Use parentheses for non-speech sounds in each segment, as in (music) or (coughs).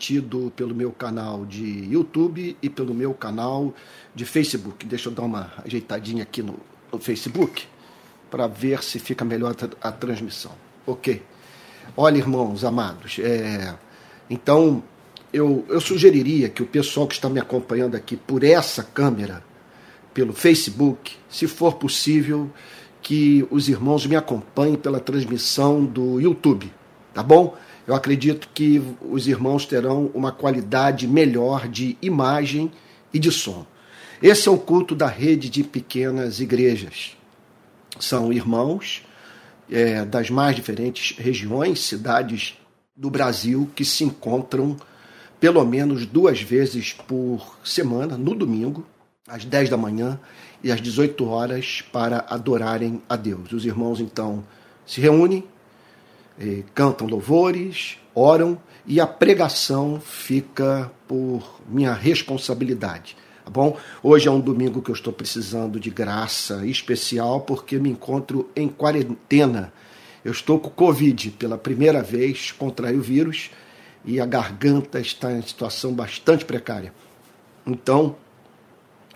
transmitido pelo meu canal de YouTube e pelo meu canal de Facebook. Deixa eu dar uma ajeitadinha aqui no, no Facebook para ver se fica melhor a, a, transmissão. Ok. Olha, irmãos amados, é, então eu, eu sugeriria que o pessoal que está me acompanhando aqui por essa câmera, pelo Facebook, se for possível, que os irmãos me acompanhem pela transmissão do YouTube, tá bom? Eu acredito que os irmãos terão uma qualidade melhor de imagem e de som. Esse é o culto da rede de pequenas igrejas. São irmãos é, das mais diferentes regiões, cidades do Brasil que se encontram pelo menos duas vezes por semana, no domingo, às 10 da manhã e às 18 horas, para adorarem a Deus. Os irmãos então se reúnem, cantam louvores, oram e a pregação fica por minha responsabilidade. Tá bom? Hoje é um domingo que eu estou precisando de graça especial porque me encontro em quarentena. Eu estou com Covid pela primeira vez, contraí o vírus e a garganta está em situação bastante precária. Então,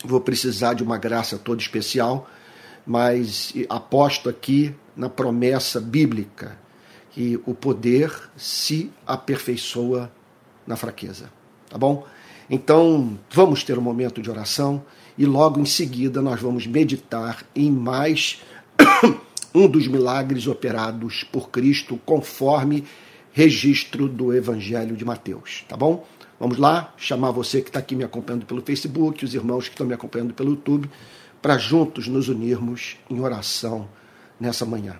vou precisar de uma graça toda especial, mas aposto aqui na promessa bíblica que o poder se aperfeiçoa na fraqueza. Tá bom? Então, vamos ter um momento de oração e logo em seguida nós vamos meditar em mais (coughs) um dos milagres operados por Cristo conforme registro do Evangelho de Mateus, tá bom? Vamos lá, chamar você que está aqui me acompanhando pelo Facebook, os irmãos que estão me acompanhando pelo YouTube, para juntos nos unirmos em oração nessa manhã.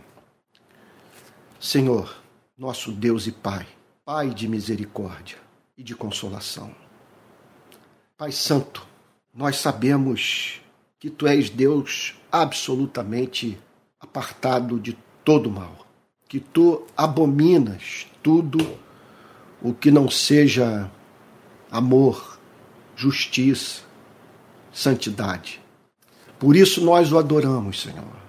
Senhor, nosso Deus e Pai, Pai de misericórdia e de consolação. Pai Santo, nós sabemos que Tu és Deus absolutamente apartado de todo mal, que Tu abominas tudo o que não seja amor, justiça, santidade. Por isso nós o adoramos, Senhor.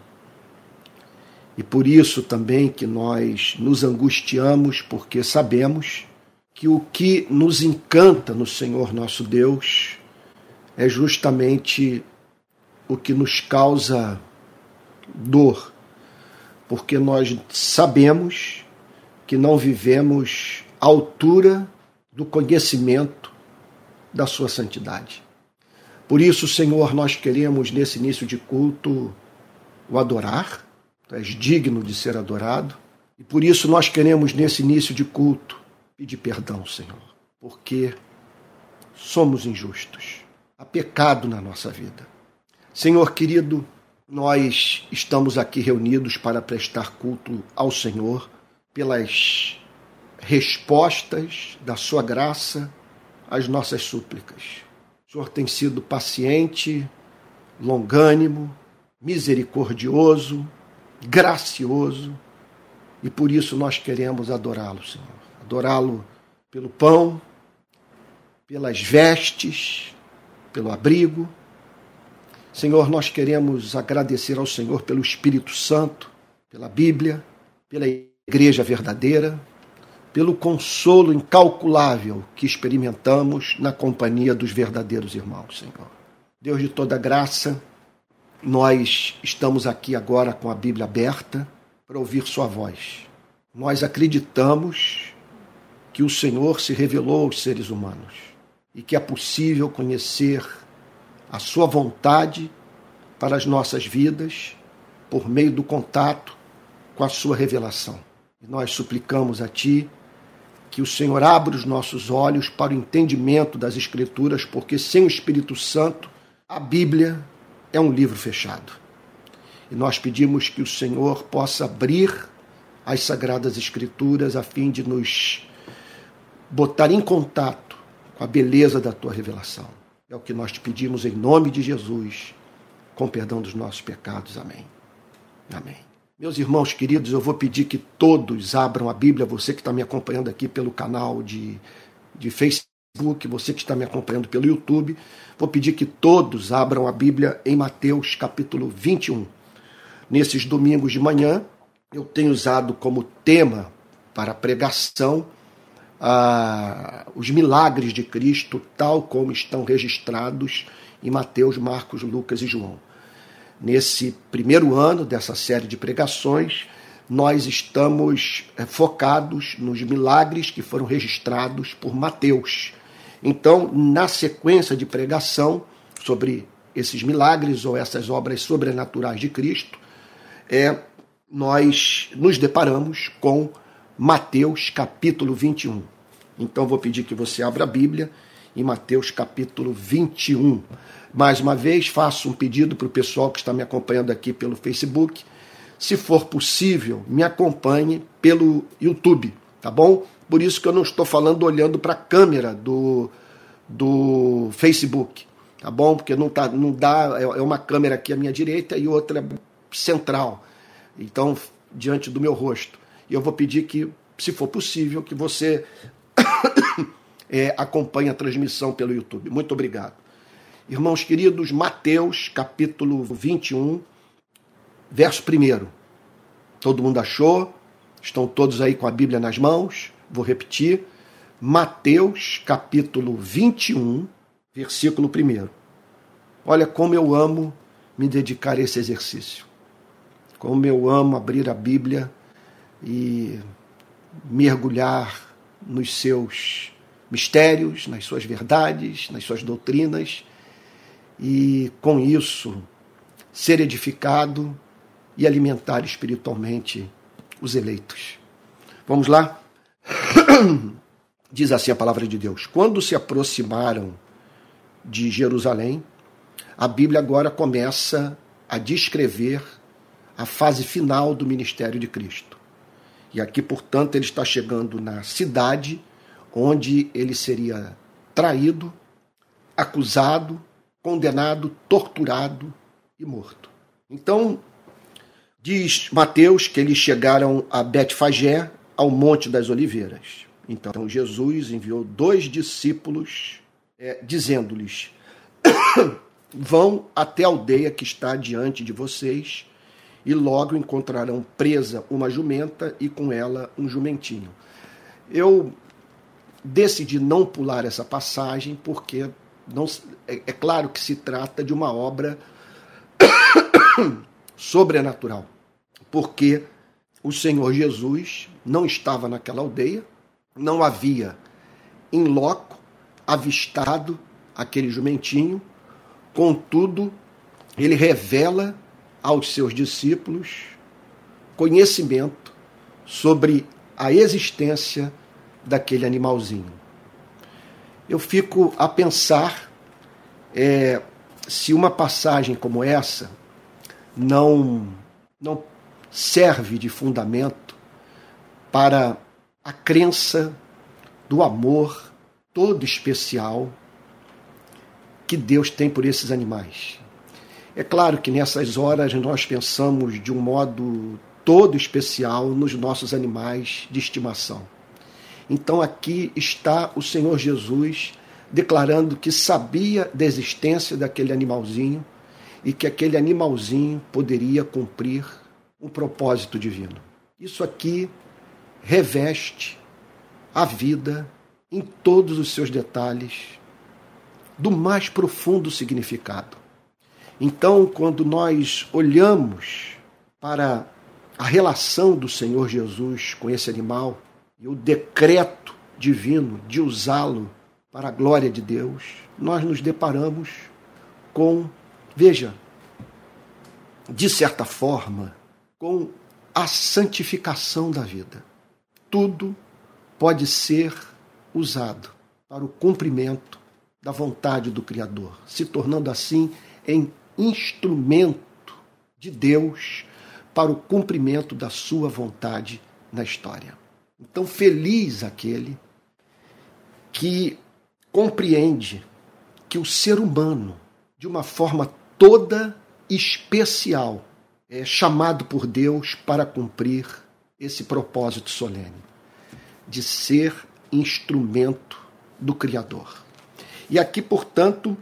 E por isso também que nós nos angustiamos, porque sabemos que o que nos encanta no Senhor nosso Deus é justamente o que nos causa dor, porque nós sabemos que não vivemos à altura do conhecimento da Sua santidade. Por isso, Senhor, nós queremos nesse início de culto o adorar, tu és digno de ser adorado, e por isso nós queremos nesse início de culto pedir perdão, Senhor, porque somos injustos. Há pecado na nossa vida. Senhor querido, nós estamos aqui reunidos para prestar culto ao Senhor pelas respostas da Sua graça às nossas súplicas. O Senhor tem sido paciente, longânimo, misericordioso, gracioso, e por isso nós queremos adorá-lo, Senhor. Adorá-lo pelo pão, pelas vestes, pelo abrigo. Senhor, nós queremos agradecer ao Senhor pelo Espírito Santo, pela Bíblia, pela igreja verdadeira, pelo consolo incalculável que experimentamos na companhia dos verdadeiros irmãos, Senhor. Deus de toda graça, nós estamos aqui agora com a Bíblia aberta para ouvir Sua voz. Nós acreditamos que o Senhor se revelou aos seres humanos e que é possível conhecer a Sua vontade para as nossas vidas por meio do contato com a Sua revelação. E nós suplicamos a Ti que o Senhor abra os nossos olhos para o entendimento das Escrituras, porque sem o Espírito Santo, a Bíblia é um livro fechado. E nós pedimos que o Senhor possa abrir as Sagradas Escrituras a fim de nos botar em contato com a beleza da tua revelação. É o que nós te pedimos em nome de Jesus, com perdão dos nossos pecados. Amém. Amém. Meus irmãos queridos, eu vou pedir que todos abram a Bíblia, você que está me acompanhando aqui pelo canal de, de Facebook, você que está me acompanhando pelo YouTube, vou pedir que todos abram a Bíblia em Mateus capítulo 21. Nesses domingos de manhã, eu tenho usado como tema para pregação ah, os milagres de Cristo, tal como estão registrados em Mateus, Marcos, Lucas e João. Nesse primeiro ano dessa série de pregações, nós estamos eh, focados nos milagres que foram registrados por Mateus. Então, na sequência de pregação sobre esses milagres ou essas obras sobrenaturais de Cristo, é, nós nos deparamos com Mateus capítulo 21. Então vou pedir que você abra a Bíblia em Mateus capítulo 21. Mais uma vez, faço um pedido para o pessoal que está me acompanhando aqui pelo Facebook. Se for possível, me acompanhe pelo YouTube, tá bom? Por isso que eu não estou falando olhando para a câmera do, do Facebook, tá bom? Porque não, tá, não dá, é, é uma câmera aqui à minha direita e outra central, então, diante do meu rosto. E eu vou pedir que, se for possível, que você (coughs) é, acompanhe a transmissão pelo YouTube. Muito obrigado. Irmãos queridos, Mateus capítulo 21, verso 1. Todo mundo achou? Estão todos aí com a Bíblia nas mãos? Vou repetir. Mateus capítulo 21, versículo 1. Olha como eu amo me dedicar a esse exercício. Como eu amo abrir a Bíblia e mergulhar nos seus mistérios, nas suas verdades, nas suas doutrinas e com isso ser edificado e alimentar espiritualmente os eleitos. Vamos lá? (coughs) Diz assim a palavra de Deus: Quando se aproximaram de Jerusalém, a Bíblia agora começa a descrever a fase final do ministério de Cristo. E aqui, portanto, ele está chegando na cidade onde ele seria traído, acusado, condenado, torturado e morto. Então, diz Mateus que eles chegaram a Betfagé, ao Monte das Oliveiras. Então, Jesus enviou dois discípulos, é, dizendo-lhes: (coughs) Vão até a aldeia que está diante de vocês, e logo encontrarão presa uma jumenta e com ela um jumentinho. Eu decidi não pular essa passagem porque não, é, é claro que se trata de uma obra (coughs) sobrenatural, porque o Senhor Jesus não estava naquela aldeia, não havia em loco avistado aquele jumentinho, contudo, ele revela aos seus discípulos conhecimento sobre a existência daquele animalzinho. Eu fico a pensar é, se uma passagem como essa não, não serve de fundamento para a crença do amor todo especial que Deus tem por esses animais. É claro que nessas horas nós pensamos de um modo todo especial nos nossos animais de estimação. Então aqui está o Senhor Jesus declarando que sabia da existência daquele animalzinho e que aquele animalzinho poderia cumprir um propósito divino. Isso aqui reveste a vida em todos os seus detalhes do mais profundo significado. Então, quando nós olhamos para a relação do Senhor Jesus com esse animal, e o decreto divino de usá-lo para a glória de Deus, nós nos deparamos com, veja, de certa forma, com a santificação da vida. Tudo pode ser usado para o cumprimento da vontade do Criador, se tornando assim em instrumento de Deus para o cumprimento da sua vontade na história. Então, feliz aquele que compreende que o ser humano, de uma forma toda especial, é chamado por Deus para cumprir esse propósito solene de ser instrumento do Criador. E aqui, portanto,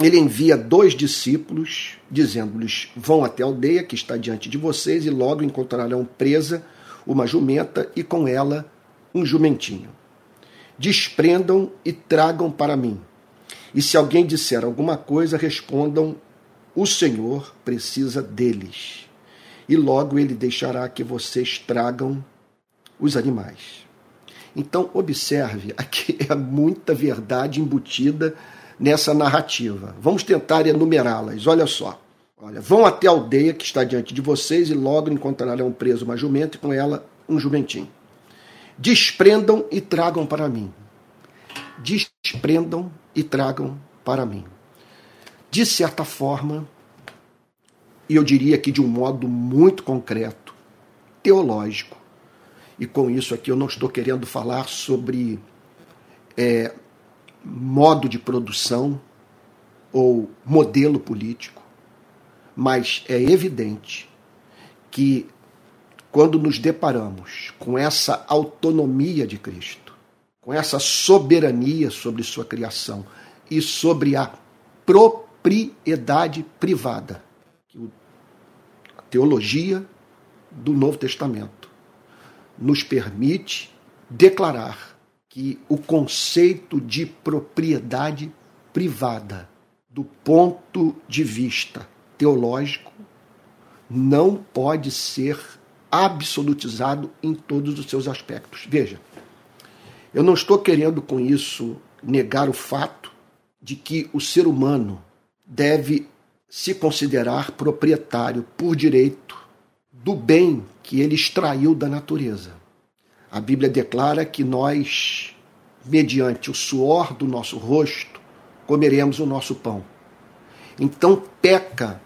ele envia dois discípulos, dizendo-lhes: Vão até a aldeia que está diante de vocês e logo encontrarão presa uma jumenta e com ela um jumentinho. desprendam e tragam para mim. E se alguém disser alguma coisa, respondam: O Senhor precisa deles. E logo ele deixará que vocês tragam os animais. Então, observe, aqui (laughs) é muita verdade embutida nessa narrativa. Vamos tentar enumerá-las. Olha só. Olha, vão até a aldeia que está diante de vocês e logo encontrarão preso uma jumenta e com ela um jumentinho. Desprendam e tragam para mim. Desprendam e tragam para mim. De certa forma, e eu diria que de um modo muito concreto, teológico, e com isso aqui eu não estou querendo falar sobre é, modo de produção ou modelo político, mas é evidente que quando nos deparamos com essa autonomia de Cristo, com essa soberania sobre sua criação e sobre a propriedade privada, a teologia do Novo Testamento nos permite declarar que o conceito de propriedade privada, do ponto de vista teológico, não pode ser absolutizado em todos os seus aspectos. Veja, eu não estou querendo com isso negar o fato de que o ser humano deve se considerar proprietário por direito do bem que ele extraiu da natureza. A Bíblia declara que nós, mediante o suor do nosso rosto, comeremos o nosso pão. Então peca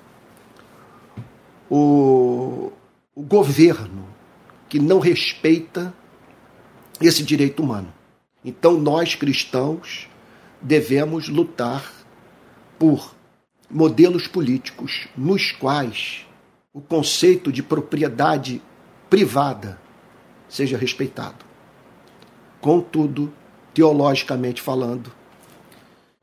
o, o governo que não respeita esse direito humano. Então, nós cristãos devemos lutar por modelos políticos nos quais o conceito de propriedade privada seja respeitado. Contudo, teologicamente falando,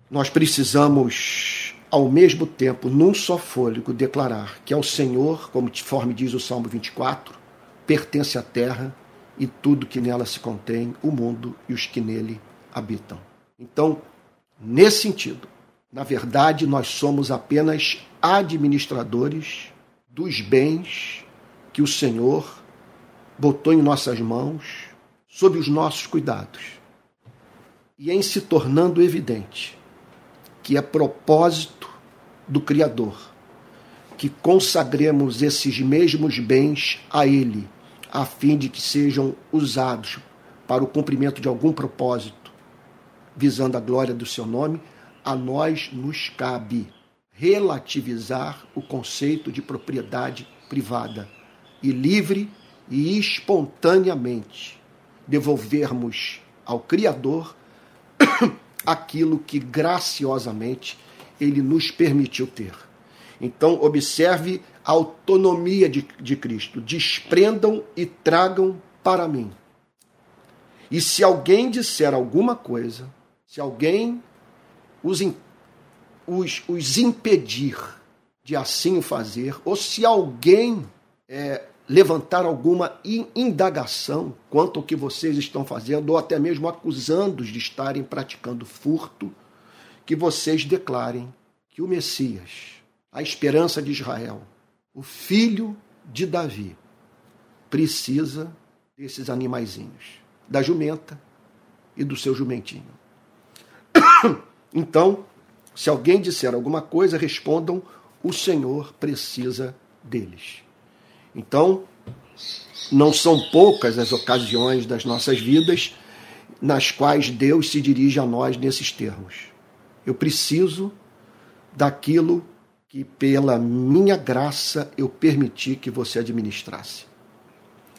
nós precisamos ao mesmo tempo, num só fôlego, declarar que ao Senhor, conforme diz o Salmo 24, pertence a terra e tudo que nela se contém, o mundo e os que nele habitam. Então, nesse sentido, na verdade, nós somos apenas administradores dos bens que o Senhor botou em nossas mãos, sob os nossos cuidados. E em se tornando evidente que é propósito do Criador que consagremos esses mesmos bens a Ele, a fim de que sejam usados para o cumprimento de algum propósito, visando a glória do seu nome, a nós nos cabe relativizar o conceito de propriedade privada e livre e espontaneamente devolvermos ao Criador (coughs) aquilo que graciosamente ele nos permitiu ter. Então, observe a autonomia de, de Cristo. Desprendam e tragam para mim. E se alguém disser alguma coisa, se alguém os, os, os impedir de assim o fazer, ou se alguém é, levantar alguma indagação quanto ao que vocês estão fazendo, ou até mesmo acusando-os de estarem praticando furto, que vocês declarem que o Messias, a esperança de Israel, o filho de Davi, precisa desses animaizinhos, da jumenta e do seu jumentinho. (coughs) Então, se alguém disser alguma coisa, respondam: o Senhor precisa deles. Então, não são poucas as ocasiões das nossas vidas nas quais Deus se dirige a nós nesses termos. Eu preciso daquilo que, pela minha graça, eu permiti que você administrasse.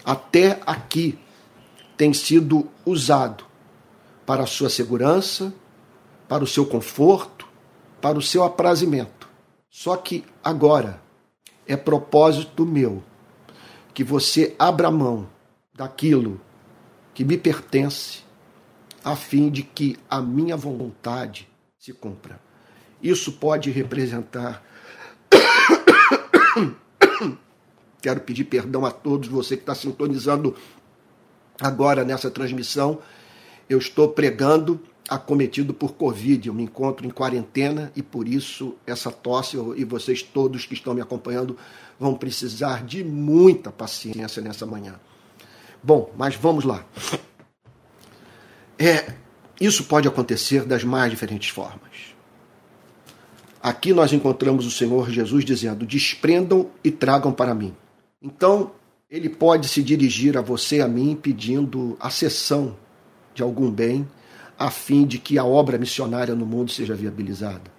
Até aqui tem sido usado para a sua segurança, para o seu conforto, para o seu aprazimento. Só que agora é propósito meu que você abra mão daquilo que me pertence, a fim de que a minha vontade se cumpra. Isso pode representar. (coughs) Quero pedir perdão a todos você que está sintonizando agora nessa transmissão. eu estou pregando acometido por Covid. Eu me encontro em quarentena e por isso essa tosse, e vocês todos que estão me acompanhando vão precisar de muita paciência nessa manhã. Bom, mas vamos lá. É, isso pode acontecer das mais diferentes formas. Aqui nós encontramos o Senhor Jesus dizendo: desprendam e tragam para mim. Então, ele pode se dirigir a você a mim pedindo a cessão de algum bem, a fim de que a obra missionária no mundo seja viabilizada,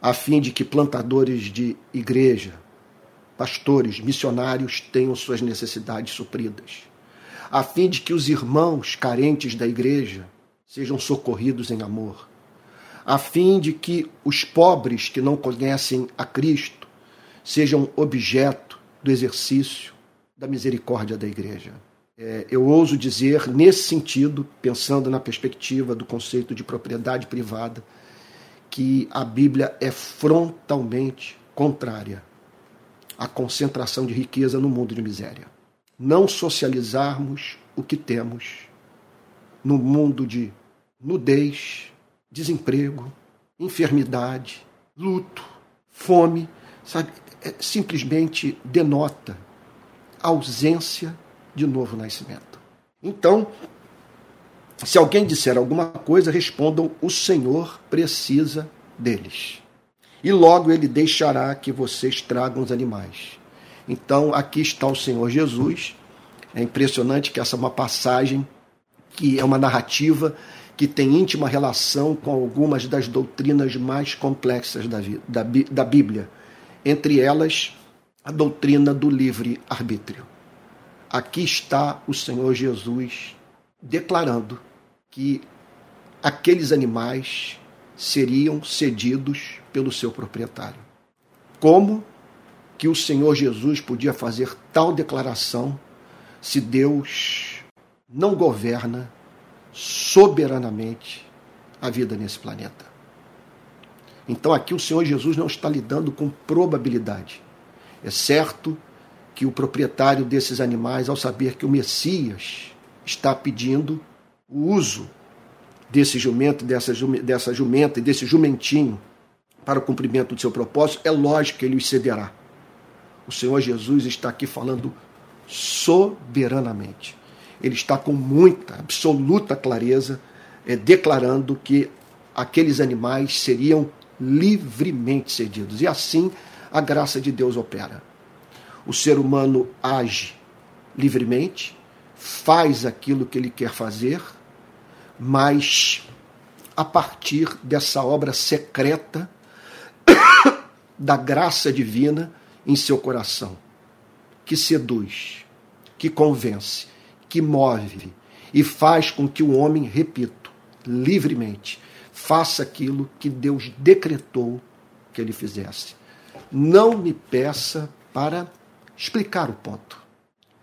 a fim de que plantadores de igreja, pastores, missionários tenham suas necessidades supridas, a fim de que os irmãos carentes da igreja sejam socorridos em amor, a fim de que os pobres que não conhecem a Cristo sejam objeto do exercício da misericórdia da igreja. É, eu ouso dizer, nesse sentido, pensando na perspectiva do conceito de propriedade privada, que a Bíblia é frontalmente contrária à concentração de riqueza no mundo de miséria. Não socializarmos o que temos no mundo de nudez, desemprego, enfermidade, luto, fome, sabe? É, simplesmente denota ausência de novo nascimento. Então, se alguém disser alguma coisa, respondam: o Senhor precisa deles. E logo ele deixará que vocês tragam os animais. Então, aqui está o Senhor Jesus. É impressionante que essa é uma passagem que é uma narrativa que tem íntima relação com algumas das doutrinas mais complexas da, da, da Bíblia, entre elas a doutrina do livre-arbítrio. Aqui está o Senhor Jesus declarando que aqueles animais seriam cedidos pelo seu proprietário. Como que o Senhor Jesus podia fazer tal declaração se Deus não governa soberanamente a vida nesse planeta? Então aqui o Senhor Jesus não está lidando com probabilidade. É certo que o proprietário desses animais, ao saber que o Messias está pedindo o uso desse jumento, dessa, dessa jumenta e desse jumentinho para o cumprimento do seu propósito, é lógico que ele os cederá. O Senhor Jesus está aqui falando soberanamente. Ele está com muita, absoluta clareza, é, declarando que aqueles animais seriam livremente cedidos. E assim a graça de Deus opera. O ser humano age livremente, faz aquilo que ele quer fazer, mas a partir dessa obra secreta (coughs) da graça divina em seu coração, que seduz, que convence, que move e faz com que o homem, repito, livremente, faça aquilo que Deus decretou que ele fizesse. Não me peça para explicar o ponto,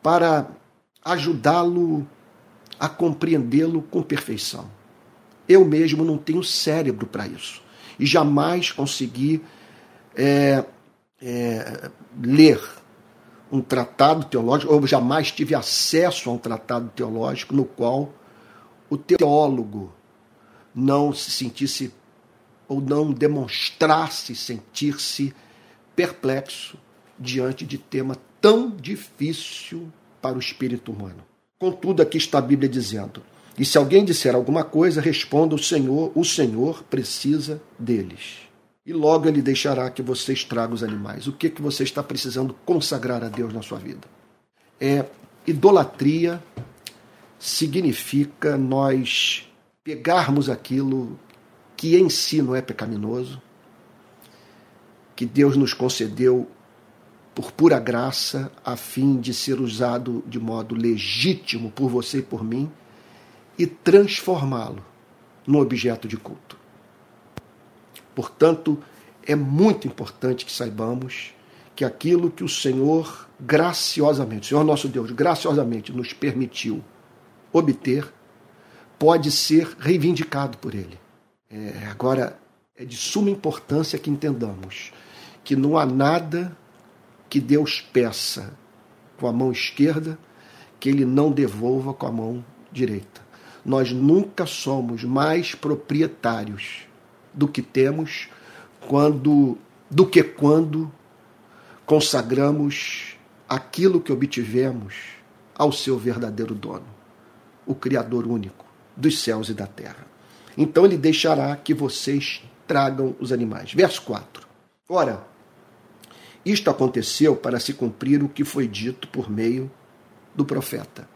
para ajudá-lo a compreendê-lo com perfeição. Eu mesmo não tenho cérebro para isso e jamais consegui é, é, ler um tratado teológico, ou jamais tive acesso a um tratado teológico no qual o teólogo não se sentisse ou não demonstrasse sentir-se perplexo diante de tema tão difícil para o espírito humano. Contudo, aqui está a Bíblia dizendo: e se alguém disser alguma coisa, responda o Senhor, o Senhor precisa deles. E logo ele deixará que vocês tragam os animais. O que, que você está precisando consagrar a Deus na sua vida? É idolatria significa nós pegarmos aquilo que em si não é pecaminoso, que Deus nos concedeu por pura graça, a fim de ser usado de modo legítimo por você e por mim, e transformá-lo no objeto de culto. Portanto, é muito importante que saibamos que aquilo que o Senhor graciosamente, o Senhor nosso Deus graciosamente nos permitiu obter, pode ser reivindicado por Ele. É, agora, é de suma importância que entendamos que não há nada que Deus peça com a mão esquerda que ele não devolva com a mão direita. nós nunca somos mais proprietários do que temos quando do que quando consagramos aquilo que obtivemos ao seu verdadeiro dono, o Criador único dos céus e da terra. Então ele deixará que vocês tragam os animais. Verso 4. Ora, isto aconteceu para se cumprir o que foi dito por meio do profeta.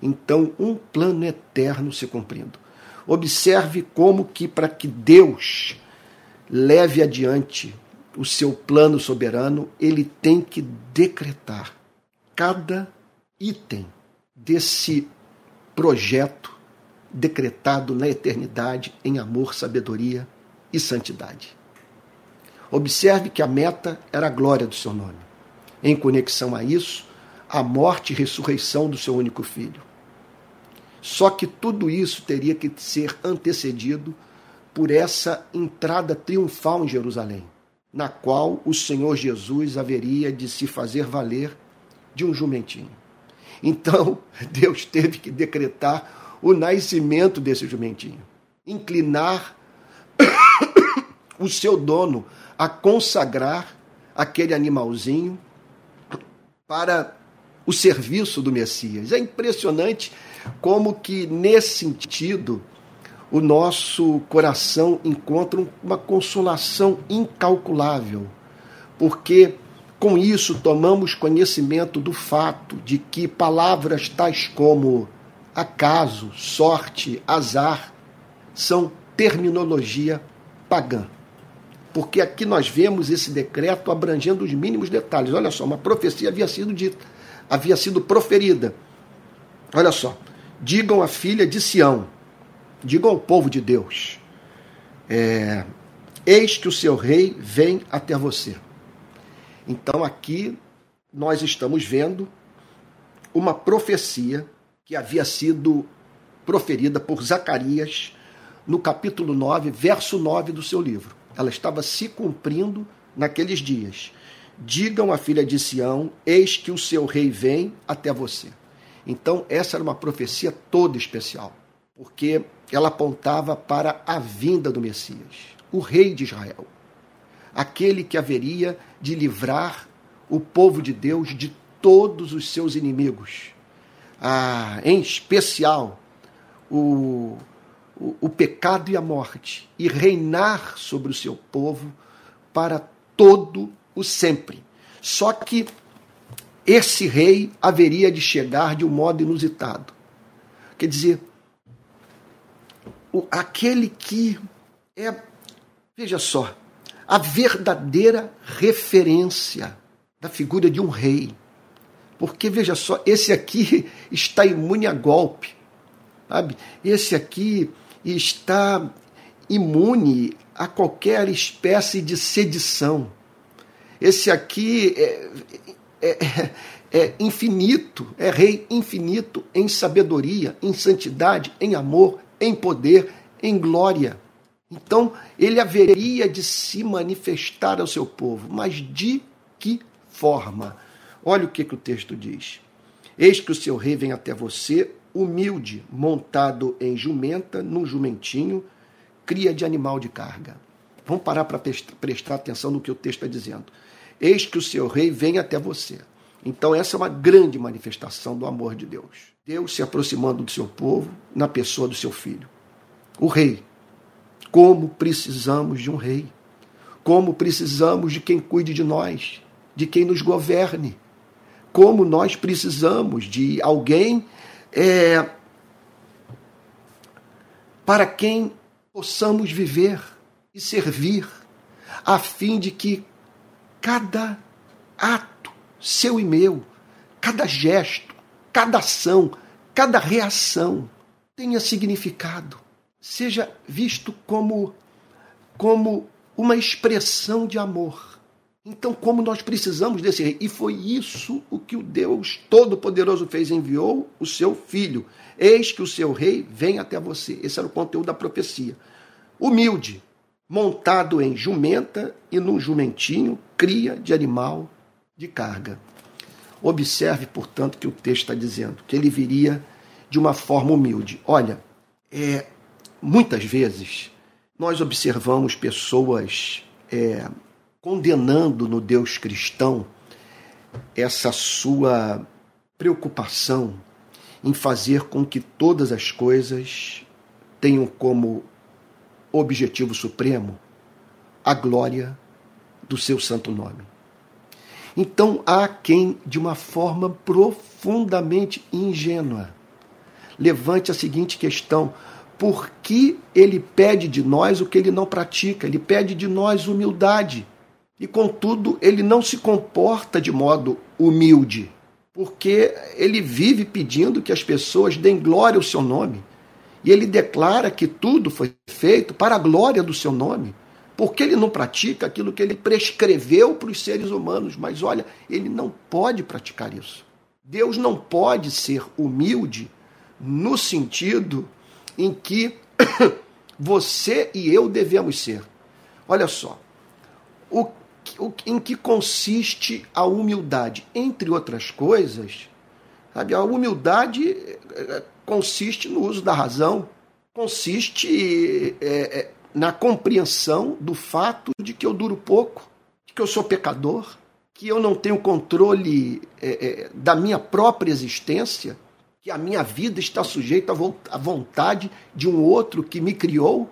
Então, um plano eterno se cumprindo. Observe como que para que Deus leve adiante o seu plano soberano, ele tem que decretar cada item desse projeto decretado na eternidade em amor, sabedoria e santidade. Observe que a meta era a glória do seu nome. Em conexão a isso, a morte e ressurreição do seu único filho. Só que tudo isso teria que ser antecedido por essa entrada triunfal em Jerusalém, na qual o Senhor Jesus haveria de se fazer valer de um jumentinho. Então, (laughs) Deus teve que decretar o nascimento desse jumentinho, inclinar (coughs) o seu dono a consagrar aquele animalzinho para o serviço do Messias. É impressionante como que nesse sentido o nosso coração encontra uma consolação incalculável, porque com isso tomamos conhecimento do fato de que palavras tais como acaso, sorte, azar são terminologia pagã. Porque aqui nós vemos esse decreto abrangendo os mínimos detalhes. Olha só, uma profecia havia sido dita, havia sido proferida. Olha só, digam à filha de Sião, digam ao povo de Deus: é, Eis que o seu rei vem até você. Então aqui nós estamos vendo uma profecia que havia sido proferida por Zacarias no capítulo 9, verso 9 do seu livro. Ela estava se cumprindo naqueles dias. Digam à filha de Sião: Eis que o seu rei vem até você. Então, essa era uma profecia toda especial, porque ela apontava para a vinda do Messias, o rei de Israel, aquele que haveria de livrar o povo de Deus de todos os seus inimigos, ah, em especial o, o, pecado e a morte, e reinar sobre o seu povo para todo o sempre. Só que esse rei haveria de chegar de um modo inusitado. Quer dizer, o, aquele que é, veja só, a verdadeira referência da figura de um rei. Porque, veja só, esse aqui (laughs) está imune a golpe, sabe? Esse aqui está imune a qualquer espécie de sedição. Esse aqui é, é, (laughs) é, infinito, é rei infinito em sabedoria, em santidade, em amor, em poder, em glória. Então, ele haveria de se manifestar ao seu povo, mas de que forma? Olha o que, que o texto diz. Eis que o seu rei vem até você, humilde, montado em jumenta, num jumentinho, cria de animal de carga. Vamos parar para prestar atenção no que o texto está dizendo. Eis que o seu rei vem até você. Então, essa é uma grande manifestação do amor de Deus. Deus se aproximando do seu povo na pessoa do seu filho. O rei. Como precisamos de um rei. Como precisamos de quem cuide de nós, de quem nos governe. Como nós precisamos de alguém é, para quem possamos viver e servir, a fim de que cada ato, seu e meu, cada gesto, cada ação, cada reação tenha significado, seja visto como como uma expressão de amor então, como nós precisamos desse rei? E foi isso o que o Deus Todo-Poderoso fez: enviou o seu filho. Eis que o seu rei vem até você. Esse era o conteúdo da profecia. Humilde, montado em jumenta e num jumentinho, cria de animal de carga. Observe, portanto, que o texto está dizendo que ele viria de uma forma humilde. Olha, É, muitas vezes nós observamos pessoas é, condenando no Deus cristão essa sua preocupação em fazer com que todas as coisas tenham como objetivo supremo a glória do seu santo nome. Então há quem, de uma forma profundamente ingênua, levante a seguinte questão: por que ele pede de nós o que ele não pratica? Ele pede de nós humildade. E, contudo, ele não se comporta de modo humilde, porque ele vive pedindo que as pessoas deem glória ao seu nome. E ele declara que tudo foi feito para a glória do seu nome. Porque ele não pratica aquilo que ele prescreveu para os seres humanos. Mas olha, ele não pode praticar isso. Deus não pode ser humilde no sentido em que (coughs) você e eu devemos ser. Olha só, o, em que consiste a humildade? Entre outras coisas, sabe, a humildade eh, eh, consiste no uso da razão, consiste é, é, na compreensão do fato de que eu duro pouco, de que eu sou pecador, que eu não tenho controle é, da minha própria existência que a minha vida está sujeita à vontade de um outro que me criou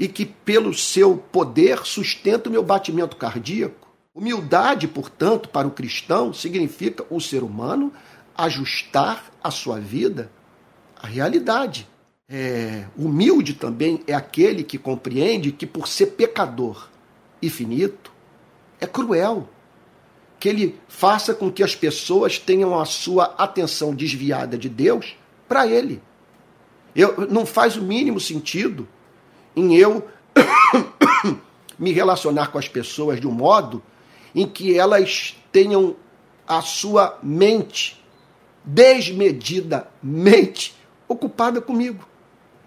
e que, pelo seu poder, sustenta o meu batimento cardíaco. Humildade, portanto, para o cristão significa o ser humano ajustar a sua vida à realidade. É, humilde também é aquele que compreende que, por ser pecador e finito, é cruel que ele faça com que as pessoas tenham a sua atenção desviada de Deus para ele. Eu, não faz o mínimo sentido em eu (coughs) me relacionar com as pessoas de um modo em que elas tenham a sua mente desmedidamente ocupada comigo.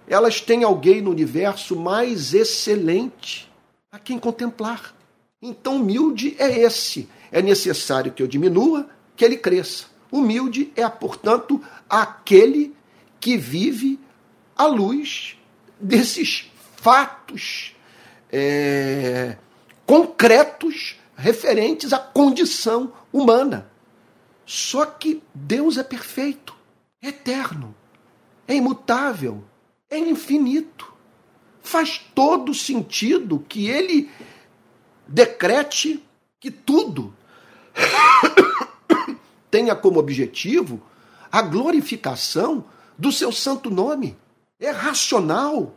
Elas têm alguém no universo mais excelente a quem contemplar. Então, humilde é esse é necessário que eu diminua, que ele cresça. Humilde é, portanto, aquele que vive à luz desses fatos é, concretos referentes à condição humana. Só que Deus é perfeito, é eterno, é imutável, é infinito. Faz todo sentido que ele decrete que tudo (coughs) tenha como objetivo a glorificação do seu santo nome. É racional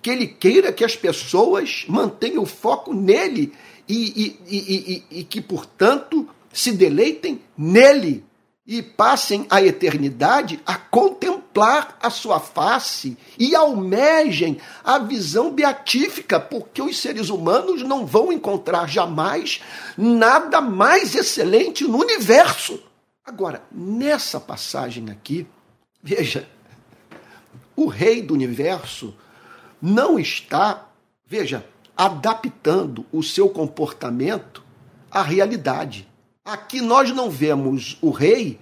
que ele queira que as pessoas mantenham o foco nele e, e, e, e, que, portanto, se deleitem nele e passem a eternidade a contemplar a sua face e almejem a visão beatífica, porque os seres humanos não vão encontrar jamais nada mais excelente no universo. Agora, nessa passagem aqui, veja, o rei do universo não está, veja, adaptando o seu comportamento à realidade. Aqui nós não vemos o rei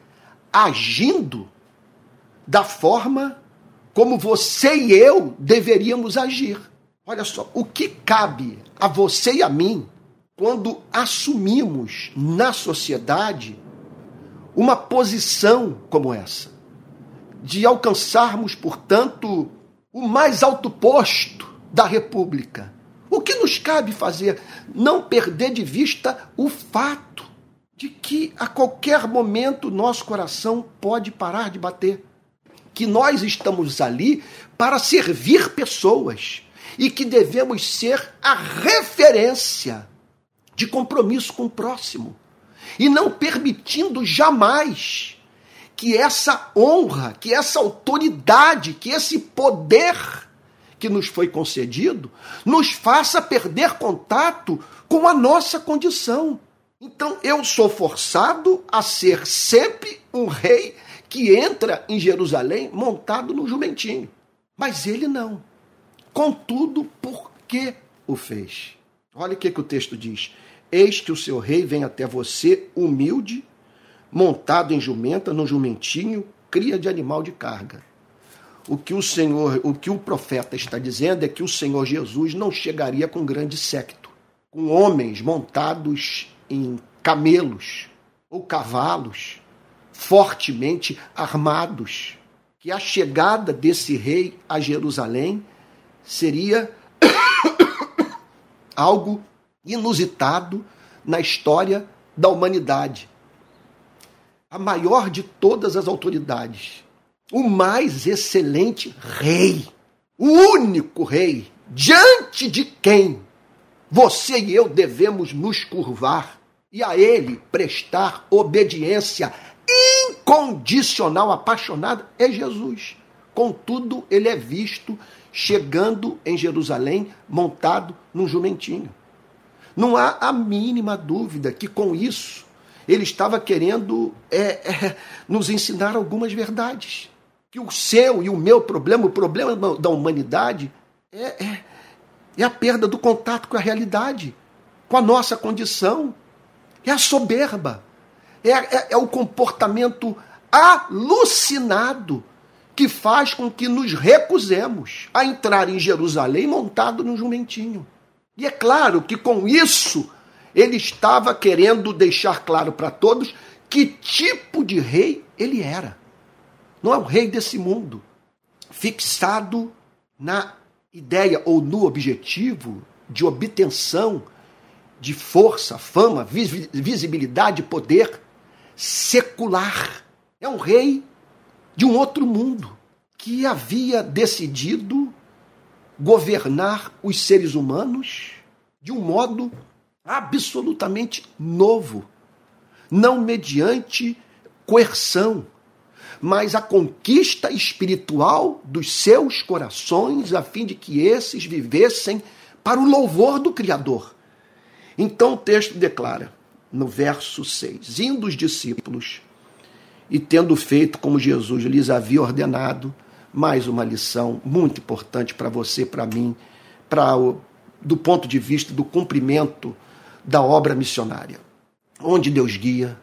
agindo da forma como você e eu deveríamos agir. Olha só, o que cabe a você e a mim quando assumimos na sociedade uma posição como essa, de alcançarmos, portanto, o mais alto posto da República. O que nos cabe fazer? Não perder de vista o fato de que a qualquer momento nosso coração pode parar de bater. Que nós estamos ali para servir pessoas e que devemos ser a referência de compromisso com o próximo e não permitindo jamais que essa honra, que essa autoridade, que esse poder que nos foi concedido nos faça perder contato com a nossa condição então eu sou forçado a ser sempre um rei que entra em Jerusalém montado no jumentinho. Mas ele não. Contudo, por que o fez? Olha o que, que o texto diz. Eis que o seu rei vem até você humilde, montado em jumenta, no jumentinho, cria de animal de carga. o que o Senhor, o que o profeta está dizendo é que o Senhor Jesus não chegaria com grande séquito, com homens montados em camelos ou cavalos, fortemente armados, que a chegada desse rei a Jerusalém seria (coughs) algo inusitado na história da humanidade. A maior de todas as autoridades, o mais excelente rei, o único rei diante de quem você e eu devemos nos curvar e a ele prestar obediência incondicional, apaixonada, é Jesus. Contudo, ele é visto chegando em Jerusalém montado num jumentinho. Não há a mínima dúvida que com isso ele estava querendo é, é, nos ensinar algumas verdades. Que o seu e o meu problema, o problema da humanidade, é, é, é a perda do contato com a realidade, com a nossa condição. É a soberba, é, é, é o comportamento alucinado que faz com que nos recusemos a entrar em Jerusalém montado num jumentinho. E é claro que com isso ele estava querendo deixar claro para todos que tipo de rei ele era. Não é o rei desse mundo, fixado na ideia ou no objetivo de obtenção de força, fama, visibilidade, poder secular. É um rei de um outro mundo que havia decidido governar os seres humanos de um modo absolutamente novo, não mediante coerção, mas a conquista espiritual dos seus corações, a fim de que esses vivessem para o louvor do Criador. Então o texto declara, no verso 6: Indo os discípulos e tendo feito como Jesus lhes havia ordenado, mais uma lição muito importante para você, para mim, para do ponto de vista do cumprimento da obra missionária. Onde Deus guia,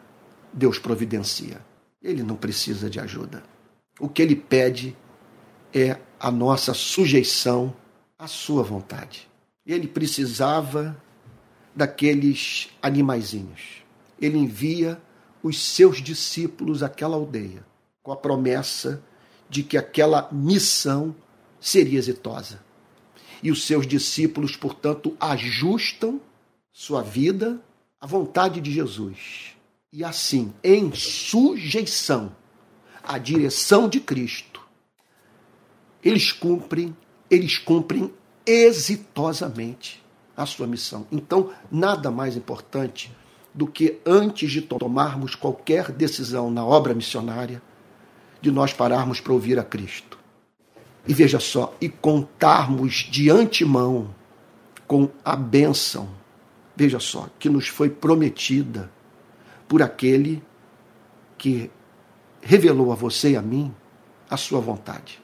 Deus providencia. Ele não precisa de ajuda. O que ele pede é a nossa sujeição à sua vontade. Ele precisava daqueles animaizinhos. Ele envia os seus discípulos àquela aldeia, com a promessa de que aquela missão seria exitosa. E os seus discípulos, portanto, ajustam sua vida à vontade de Jesus. E assim, em sujeição à direção de Cristo, eles cumprem, eles cumprem exitosamente a sua missão. Então, nada mais importante do que antes de tomarmos qualquer decisão na obra missionária, de nós pararmos para ouvir a Cristo. E veja só, e contarmos de antemão com a bênção, veja só, que nos foi prometida por aquele que revelou a você e a mim a sua vontade.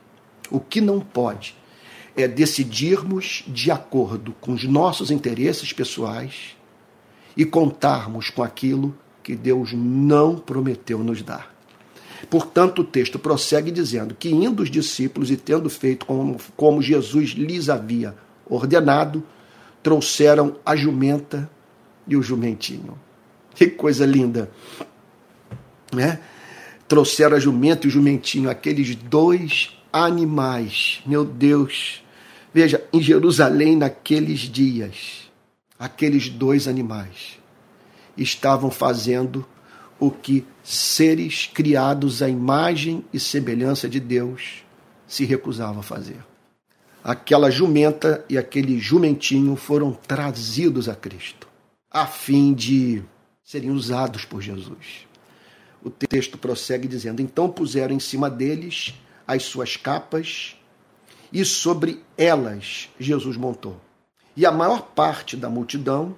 O que não pode é decidirmos de acordo com os nossos interesses pessoais e contarmos com aquilo que Deus não prometeu nos dar. Portanto, o texto prossegue dizendo que, indo os discípulos e tendo feito como, como Jesus lhes havia ordenado, trouxeram a jumenta e o jumentinho. Que coisa linda! Né? Trouxeram a jumenta e o jumentinho, aqueles dois animais. Meu Deus! Veja, em Jerusalém, naqueles dias, aqueles dois animais estavam fazendo o que seres criados à imagem e semelhança de Deus se recusavam a fazer. Aquela jumenta e aquele jumentinho foram trazidos a Cristo, a fim de serem usados por Jesus. O texto prossegue dizendo: Então puseram em cima deles as suas capas, e sobre elas Jesus montou. E a maior parte da multidão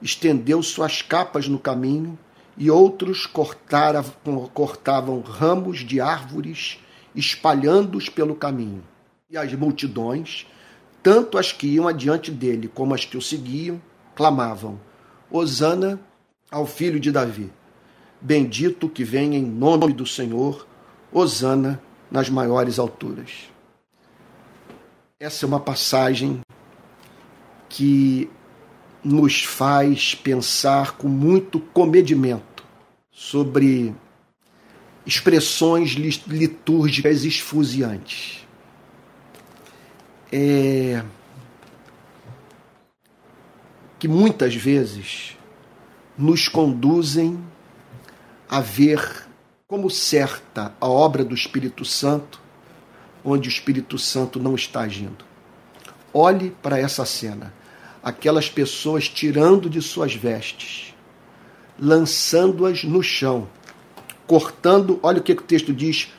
estendeu suas capas no caminho, e outros cortara, cortavam ramos de árvores, espalhando-os pelo caminho. E as multidões, tanto as que iam adiante dele como as que o seguiam, clamavam: Hosana ao filho de Davi. Bendito que vem em nome do Senhor, Hosana nas maiores alturas. Essa é uma passagem que nos faz pensar com muito comedimento sobre expressões litúrgicas esfuziantes. É... Que muitas vezes nos conduzem a ver como certa a obra do Espírito Santo, onde o Espírito Santo não está agindo. Olhe para essa cena. Aquelas pessoas tirando de suas vestes, lançando-as no chão, cortando, olha o que o texto diz,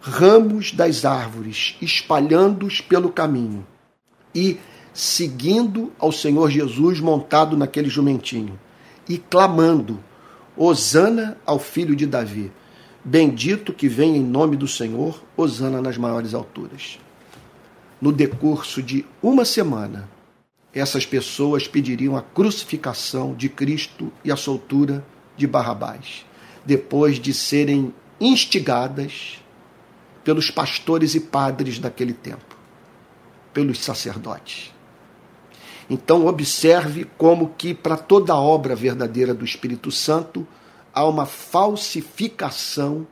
ramos das árvores, espalhando-os pelo caminho e seguindo ao Senhor Jesus montado naquele jumentinho e clamando: Hosana ao filho de Davi. Bendito que vem em nome do Senhor, Hosana nas maiores alturas. No decurso de uma semana, essas pessoas pediriam a crucificação de Cristo e a soltura de Barrabás, depois de serem instigadas pelos pastores e padres daquele tempo, pelos sacerdotes. Então observe como que para toda obra verdadeira do Espírito Santo há uma falsificação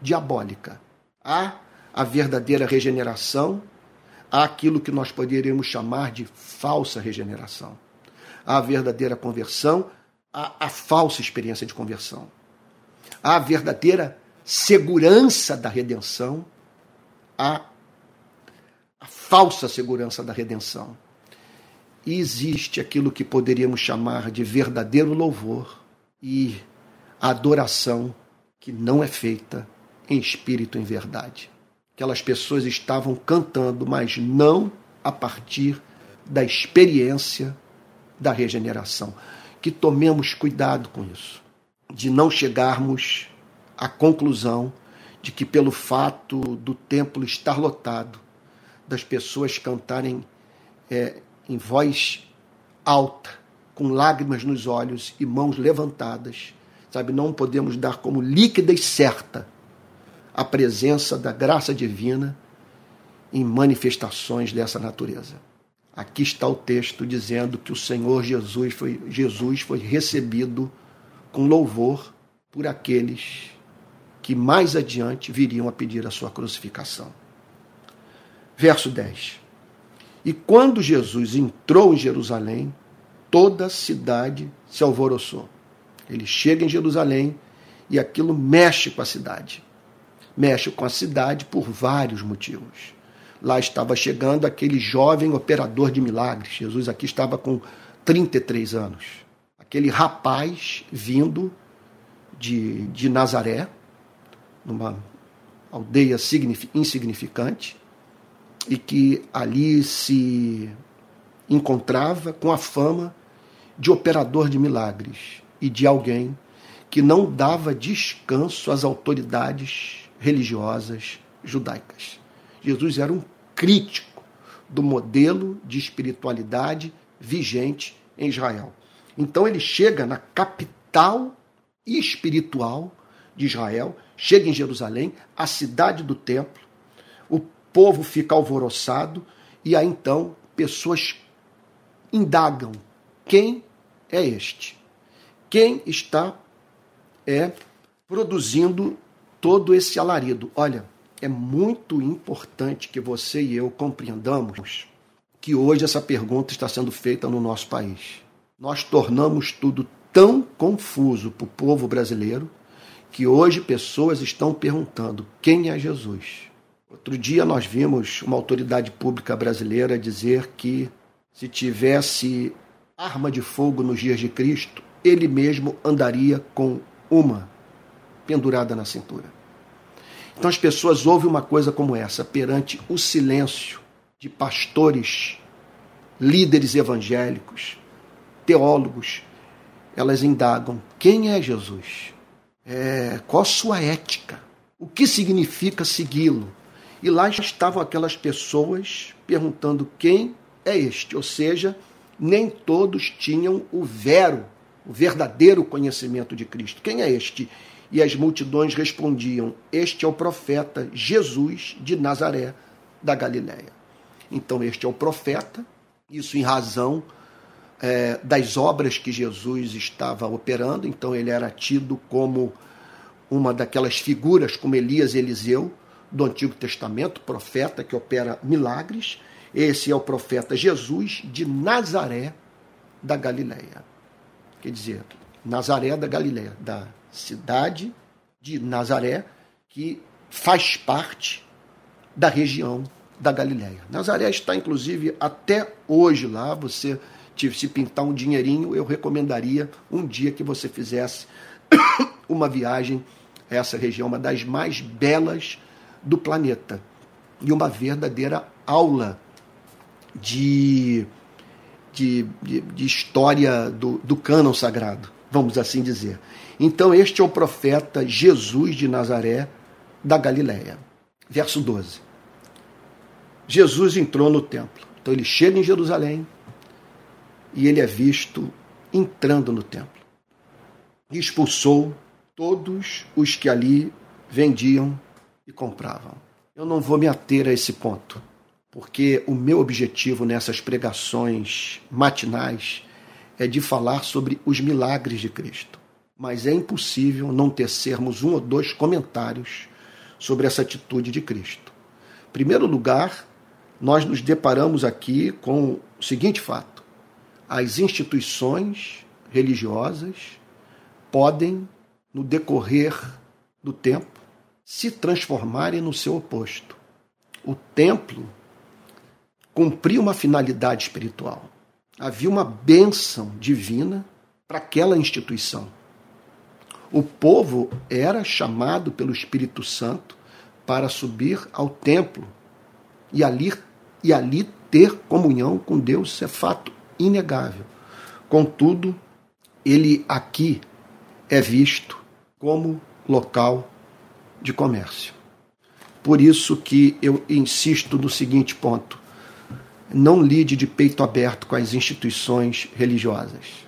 diabólica. Há a verdadeira regeneração, há aquilo que nós poderíamos chamar de falsa regeneração. Há a verdadeira conversão, há a falsa experiência de conversão. Há a verdadeira segurança da redenção, há a falsa segurança da redenção. E existe aquilo que poderíamos chamar de verdadeiro louvor e adoração que não é feita em espírito em verdade. Aquelas pessoas estavam cantando, mas não a partir da experiência da regeneração. Que tomemos cuidado com isso, de não chegarmos à conclusão de que, pelo fato do templo estar lotado, das pessoas cantarem é, em voz alta, com lágrimas nos olhos e mãos levantadas, sabe? Não podemos dar como líquida e certa a presença da graça divina em manifestações dessa natureza. Aqui está o texto dizendo que o Senhor Jesus foi, Jesus foi recebido com louvor por aqueles que mais adiante viriam a pedir a sua crucificação. Verso 10. E quando Jesus entrou em Jerusalém, toda a cidade se alvoroçou. Ele chega em Jerusalém e aquilo mexe com a cidade. Mexe com a cidade por vários motivos. Lá estava chegando aquele jovem operador de milagres. Jesus aqui estava com 33 anos. Aquele rapaz vindo de, de Nazaré, numa aldeia insignificante, e que ali se encontrava com a fama de operador de milagres e de alguém que não dava descanso às autoridades religiosas judaicas. Jesus era um crítico do modelo de espiritualidade vigente em Israel. Então ele chega na capital espiritual de Israel, chega em Jerusalém, a cidade do templo, povo fica alvoroçado e aí então pessoas indagam quem é este? Quem está é produzindo todo esse alarido? Olha, é muito importante que você e eu compreendamos que hoje essa pergunta está sendo feita no nosso país. Nós tornamos tudo tão confuso para o povo brasileiro que hoje pessoas estão perguntando quem é Jesus. Outro dia nós vimos uma autoridade pública brasileira dizer que se tivesse arma de fogo nos dias de Cristo, ele mesmo andaria com uma pendurada na cintura. Então as pessoas ouvem uma coisa como essa perante o silêncio de pastores, líderes evangélicos, teólogos. Elas indagam: quem é Jesus? É, qual sua ética? O que significa segui-lo? E lá estavam aquelas pessoas perguntando quem é este, ou seja, nem todos tinham o vero, o verdadeiro conhecimento de Cristo. Quem é este? E as multidões respondiam: Este é o profeta Jesus de Nazaré da Galiléia. Então, este é o profeta, isso em razão é, das obras que Jesus estava operando, então ele era tido como uma daquelas figuras, como Elias e Eliseu, do Antigo Testamento, profeta que opera milagres. Esse é o profeta Jesus de Nazaré da Galileia. Quer dizer, Nazaré da Galileia, da cidade de Nazaré, que faz parte da região da Galileia. Nazaré está, inclusive, até hoje lá. Você se pintar um dinheirinho, eu recomendaria um dia que você fizesse (coughs) uma viagem a essa região, uma das mais belas do planeta. E uma verdadeira aula de, de, de, de história do, do cânon sagrado, vamos assim dizer. Então, este é o profeta Jesus de Nazaré da Galiléia. Verso 12. Jesus entrou no templo. Então, ele chega em Jerusalém, e ele é visto entrando no templo. E expulsou todos os que ali vendiam e compravam. Eu não vou me ater a esse ponto, porque o meu objetivo nessas pregações matinais é de falar sobre os milagres de Cristo. Mas é impossível não tecermos um ou dois comentários sobre essa atitude de Cristo. Em primeiro lugar, nós nos deparamos aqui com o seguinte fato: as instituições religiosas podem, no decorrer do tempo, se transformarem no seu oposto. O templo cumpria uma finalidade espiritual. Havia uma bênção divina para aquela instituição. O povo era chamado pelo Espírito Santo para subir ao templo e ali, e ali ter comunhão com Deus. Isso é fato inegável. Contudo, ele aqui é visto como local de comércio. Por isso que eu insisto no seguinte ponto: não lide de peito aberto com as instituições religiosas.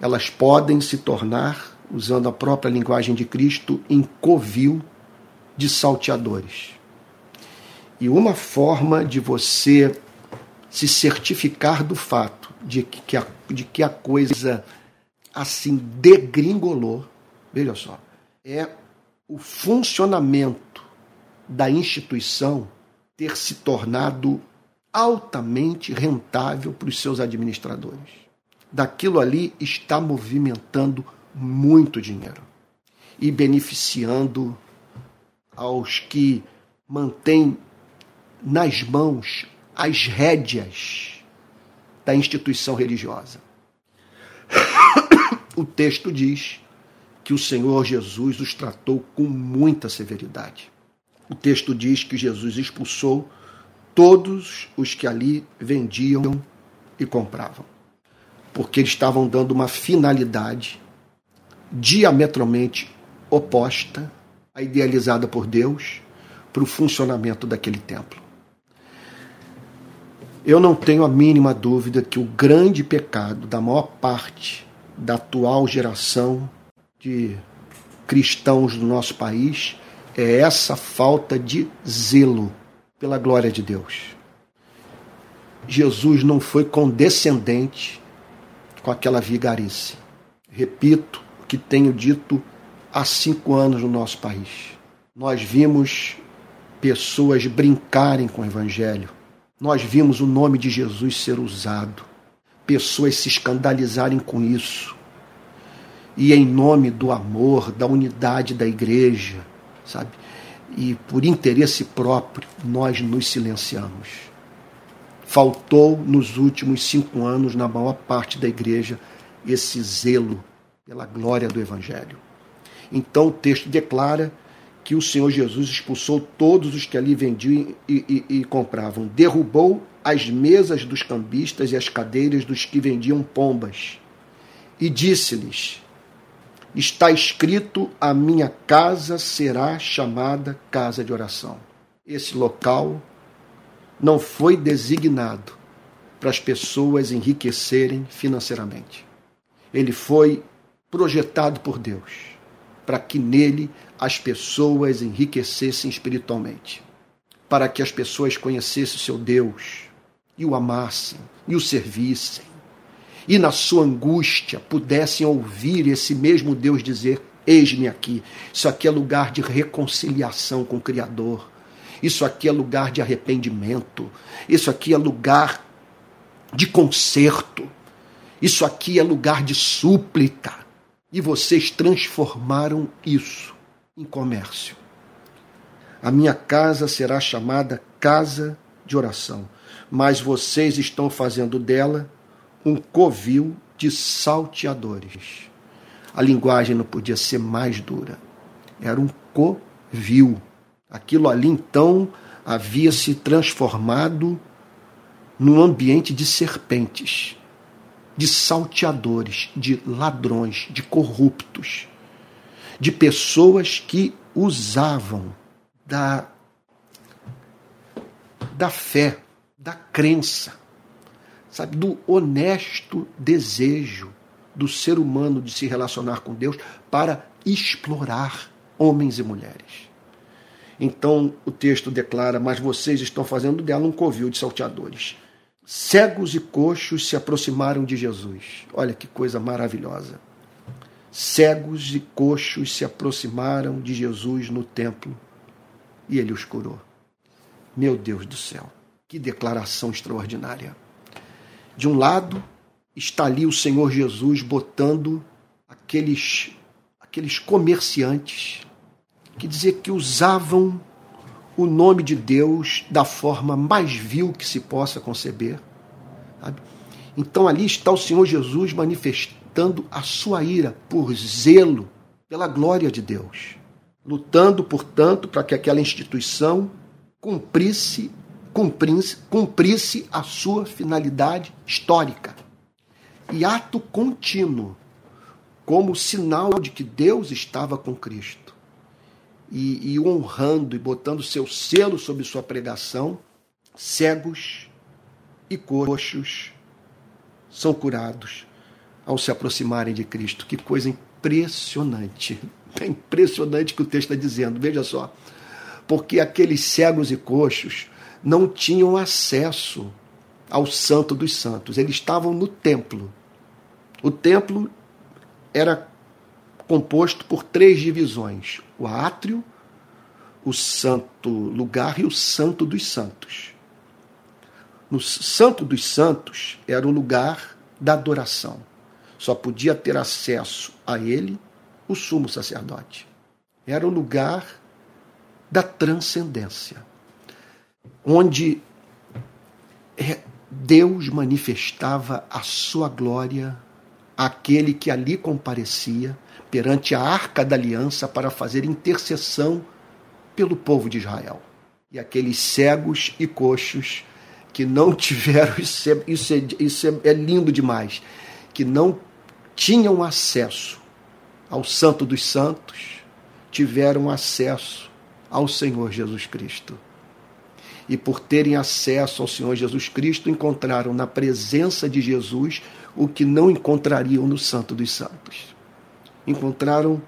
Elas podem se tornar, usando a própria linguagem de Cristo, em covil de salteadores. E uma forma de você se certificar do fato de que a, de que a coisa assim degringolou, veja só, é o funcionamento da instituição ter se tornado altamente rentável para os seus administradores. Daquilo ali está movimentando muito dinheiro e beneficiando aos que mantêm nas mãos as rédeas da instituição religiosa. (coughs) O texto diz que o Senhor Jesus os tratou com muita severidade. O texto diz que Jesus expulsou todos os que ali vendiam e compravam, porque eles estavam dando uma finalidade diametralmente oposta à idealizada por Deus para o funcionamento daquele templo. Eu não tenho a mínima dúvida que o grande pecado da maior parte da atual geração de cristãos do nosso país é essa falta de zelo pela glória de Deus. Jesus não foi condescendente com aquela vigarice. Repito o que tenho dito há cinco anos no nosso país. Nós vimos pessoas brincarem com o Evangelho, nós vimos o nome de Jesus ser usado, pessoas se escandalizarem com isso. E em nome do amor, da unidade da igreja, sabe? E por interesse próprio, nós nos silenciamos. Faltou nos últimos cinco anos, na maior parte da igreja, esse zelo pela glória do Evangelho. Então o texto declara que o Senhor Jesus expulsou todos os que ali vendiam e, e, e compravam. Derrubou as mesas dos cambistas e as cadeiras dos que vendiam pombas. E disse-lhes: Está escrito: A minha casa será chamada casa de oração. Esse local não foi designado para as pessoas enriquecerem financeiramente. Ele foi projetado por Deus para que nele as pessoas enriquecessem espiritualmente, para que as pessoas conhecessem o seu Deus e o amassem e o servissem, e na sua angústia pudessem ouvir esse mesmo Deus dizer: Eis-me aqui. Isso aqui é lugar de reconciliação com o Criador. Isso aqui é lugar de arrependimento. Isso aqui é lugar de conserto. Isso aqui é lugar de súplica. E vocês transformaram isso em comércio. A minha casa será chamada casa de oração, mas vocês estão fazendo dela um covil de salteadores. A linguagem não podia ser mais dura. Era um covil. Aquilo ali então havia se transformado num ambiente de serpentes, de salteadores, de ladrões, de corruptos, de pessoas que usavam da, da fé, da crença, sabe, do honesto desejo do ser humano de se relacionar com Deus para explorar homens e mulheres. Então o texto declara: Mas vocês estão fazendo dela um covil de salteadores. Cegos e coxos se aproximaram de Jesus. Olha que coisa maravilhosa. Cegos e coxos se aproximaram de Jesus no templo e ele os curou. Meu Deus do céu, que declaração extraordinária. De um lado, está ali o Senhor Jesus botando aqueles, aqueles comerciantes que dizer que usavam o nome de Deus da forma mais vil que se possa conceber. Sabe? Então ali está o Senhor Jesus manifestando a sua ira por zelo pela glória de Deus, lutando, portanto, para que aquela instituição cumprisse, cumprisse, cumprisse a sua finalidade histórica. E ato contínuo, como sinal de que Deus estava com Cristo e, e honrando e botando seu selo sobre sua pregação, cegos e coxos são curados ao se aproximarem de Cristo. Que coisa impressionante. É impressionante que o texto está dizendo, veja só. Porque aqueles cegos e coxos não tinham acesso ao Santo dos Santos, eles estavam no templo. O templo era composto por três divisões: o átrio, o santo lugar e o santo dos santos. No santo dos santos era o lugar da adoração. Só podia ter acesso a ele o sumo sacerdote. Era o lugar da transcendência, onde é, Deus manifestava a sua glória àquele que ali comparecia perante a arca da aliança para fazer intercessão pelo povo de Israel. E aqueles cegos e coxos que não (laughs) tiveram, isso é, isso é, isso é, é lindo demais, que não tinham acesso ao Santo dos Santos, tiveram acesso ao Senhor Jesus Cristo. E por terem acesso ao Senhor Jesus Cristo, encontraram na presença de Jesus o que não encontrariam no Santo dos Santos encontraram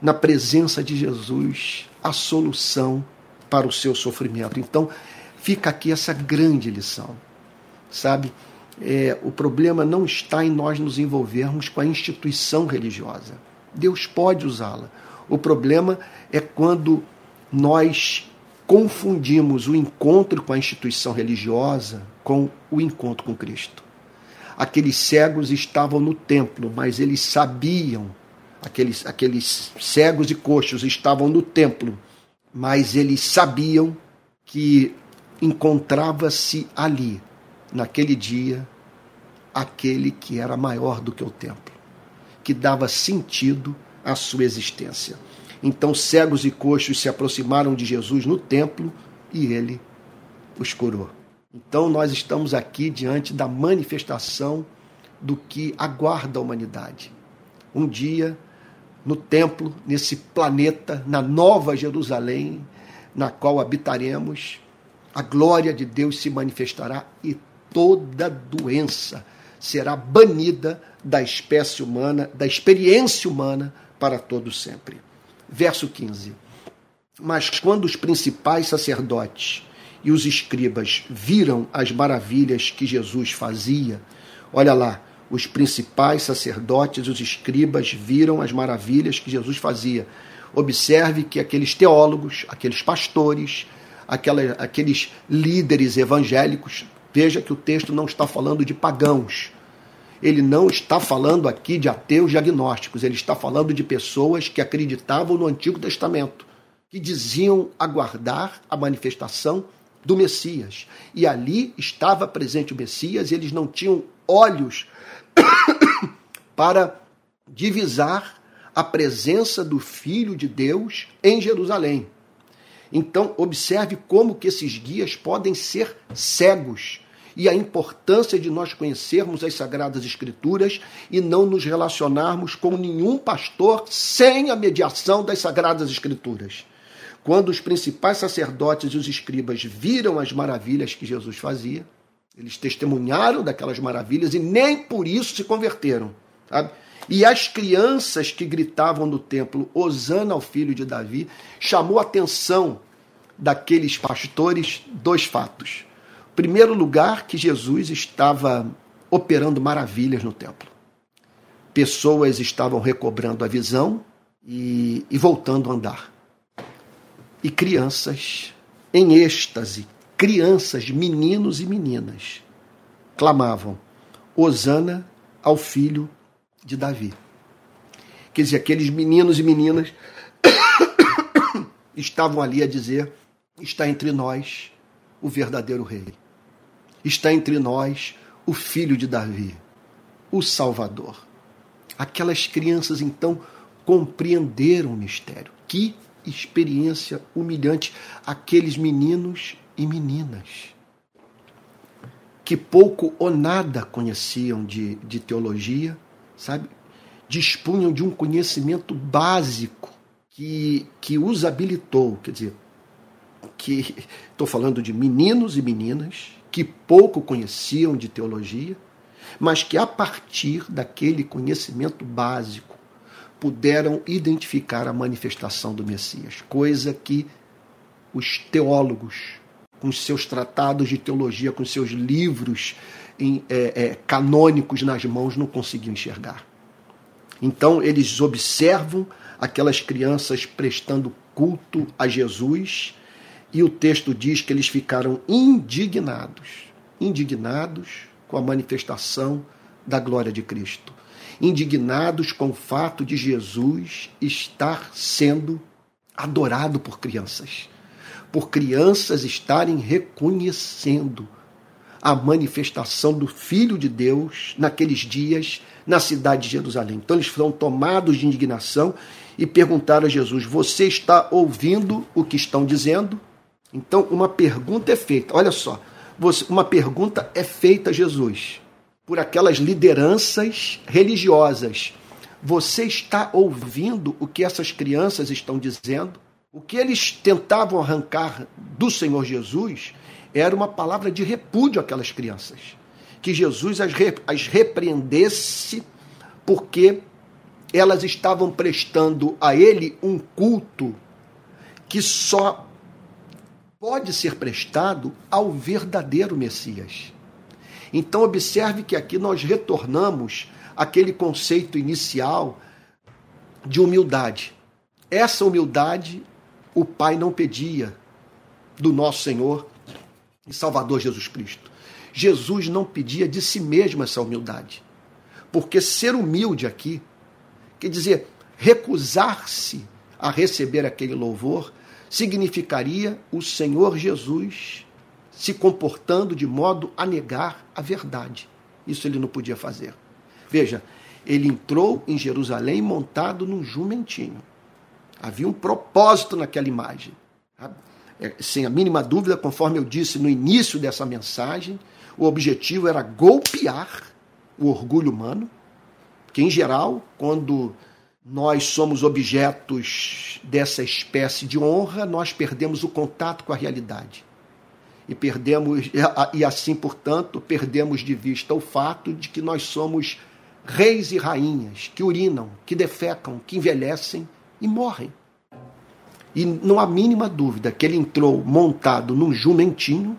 na presença de Jesus a solução para o seu sofrimento. Então, fica aqui essa grande lição, sabe? É, o problema não está em nós nos envolvermos com a instituição religiosa. Deus pode usá-la. O problema é quando nós confundimos o encontro com a instituição religiosa com o encontro com Cristo. Aqueles cegos estavam no templo, mas eles sabiam aqueles, aqueles cegos e coxos estavam no templo, mas eles sabiam que encontrava-se ali, naquele dia, aquele que era maior do que o templo, que dava sentido à sua existência. Então, cegos e coxos se aproximaram de Jesus no templo e ele os curou. Então, nós estamos aqui diante da manifestação do que aguarda a humanidade. Um dia no templo, nesse planeta, na nova Jerusalém, na qual habitaremos, a glória de Deus se manifestará e toda doença será banida da espécie humana, da experiência humana para todo sempre. Verso 15. Mas quando os principais sacerdotes e os escribas viram as maravilhas que Jesus fazia, olha lá, os principais sacerdotes e os escribas viram as maravilhas que Jesus fazia. Observe que aqueles teólogos, aqueles pastores, aquela, aqueles líderes evangélicos, veja que o texto não está falando de pagãos. Ele não está falando aqui de ateus diagnósticos, ele está falando de pessoas que acreditavam no Antigo Testamento, que diziam aguardar a manifestação do Messias. E ali estava presente o Messias, e eles não tinham olhos (coughs) para divisar a presença do Filho de Deus em Jerusalém. Então, observe como que esses guias podem ser cegos e a importância de nós conhecermos as sagradas escrituras e não nos relacionarmos com nenhum pastor sem a mediação das sagradas escrituras. Quando os principais sacerdotes e os escribas viram as maravilhas que Jesus fazia, eles testemunharam daquelas maravilhas e nem por isso se converteram. Sabe? E as crianças que gritavam no templo, Osana ao filho de Davi, chamou a atenção daqueles pastores dois fatos. Primeiro lugar, que Jesus estava operando maravilhas no templo. Pessoas estavam recobrando a visão e, e voltando a andar. E crianças em êxtase, crianças, meninos e meninas, clamavam: Osana ao filho de Davi. Quer dizer, aqueles meninos e meninas (coughs) estavam ali a dizer: está entre nós o verdadeiro rei. Está entre nós o filho de Davi, o Salvador. Aquelas crianças então compreenderam o mistério. Que experiência humilhante! Aqueles meninos e meninas que pouco ou nada conheciam de, de teologia, sabe? Dispunham de um conhecimento básico que, que os habilitou, quer dizer, que (laughs) estou falando de meninos e meninas que pouco conheciam de teologia, mas que a partir daquele conhecimento básico puderam identificar a manifestação do Messias, coisa que os teólogos, com seus tratados de teologia, com seus livros é, é, canônicos nas mãos, não conseguiam enxergar. Então, eles observam aquelas crianças prestando culto a Jesus e o texto diz que eles ficaram indignados, indignados com a manifestação da glória de Cristo, indignados com o fato de Jesus estar sendo adorado por crianças, por crianças estarem reconhecendo a manifestação do Filho de Deus naqueles dias na cidade de Jerusalém. Então eles foram tomados de indignação e perguntaram a Jesus: Você está ouvindo o que estão dizendo? Então, uma pergunta é feita. Olha só, uma pergunta é feita a Jesus por aquelas lideranças religiosas. Você está ouvindo o que essas crianças estão dizendo? O que eles tentavam arrancar do Senhor Jesus era uma palavra de repúdio àquelas crianças. Que Jesus as, re, as repreendesse porque elas estavam prestando a ele um culto que só pode ser prestado ao verdadeiro Messias. Então, observe que aqui nós retornamos àquele conceito inicial de humildade. Essa humildade o Pai não pedia do nosso Senhor e Salvador Jesus Cristo. Jesus não pedia de si mesmo essa humildade. Porque ser humilde aqui quer dizer recusar-se a receber aquele louvor significaria o Senhor Jesus se comportando de modo a negar a verdade. Isso ele não podia fazer. Veja, ele entrou em Jerusalém montado num jumentinho. Havia um propósito naquela imagem. É, sem a mínima dúvida, conforme eu disse no início dessa mensagem, o objetivo era golpear o orgulho humano, que em geral, quando nós somos objetos dessa espécie de honra, nós perdemos o contato com a realidade. E perdemos e assim, portanto, perdemos de vista o fato de que nós somos reis e rainhas que urinam, que defecam, que envelhecem e morrem. E não há mínima dúvida que ele entrou montado num jumentinho,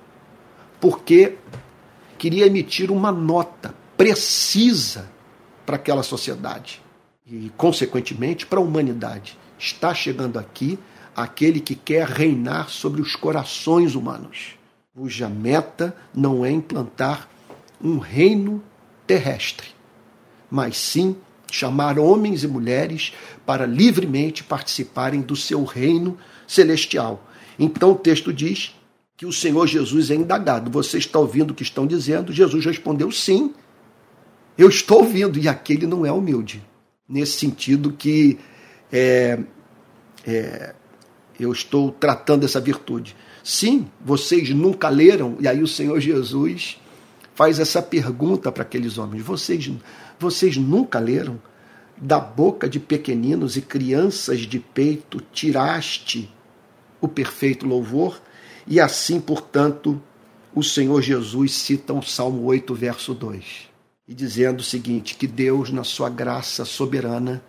porque queria emitir uma nota precisa para aquela sociedade e, consequentemente, para a humanidade. Está chegando aqui aquele que quer reinar sobre os corações humanos, cuja meta não é implantar um reino terrestre, mas sim chamar homens e mulheres para livremente participarem do seu reino celestial. Então o texto diz que o Senhor Jesus é indagado. Você está ouvindo o que estão dizendo? Jesus respondeu sim. Eu estou ouvindo. E aquele não é humilde. Nesse sentido que é, é, eu estou tratando essa virtude. Sim, vocês nunca leram, e aí o Senhor Jesus faz essa pergunta para aqueles homens: vocês, vocês nunca leram? Da boca de pequeninos e crianças de peito tiraste o perfeito louvor? E assim, portanto, o Senhor Jesus cita o Salmo 8, verso 2, e dizendo o seguinte: que Deus, na sua graça soberana,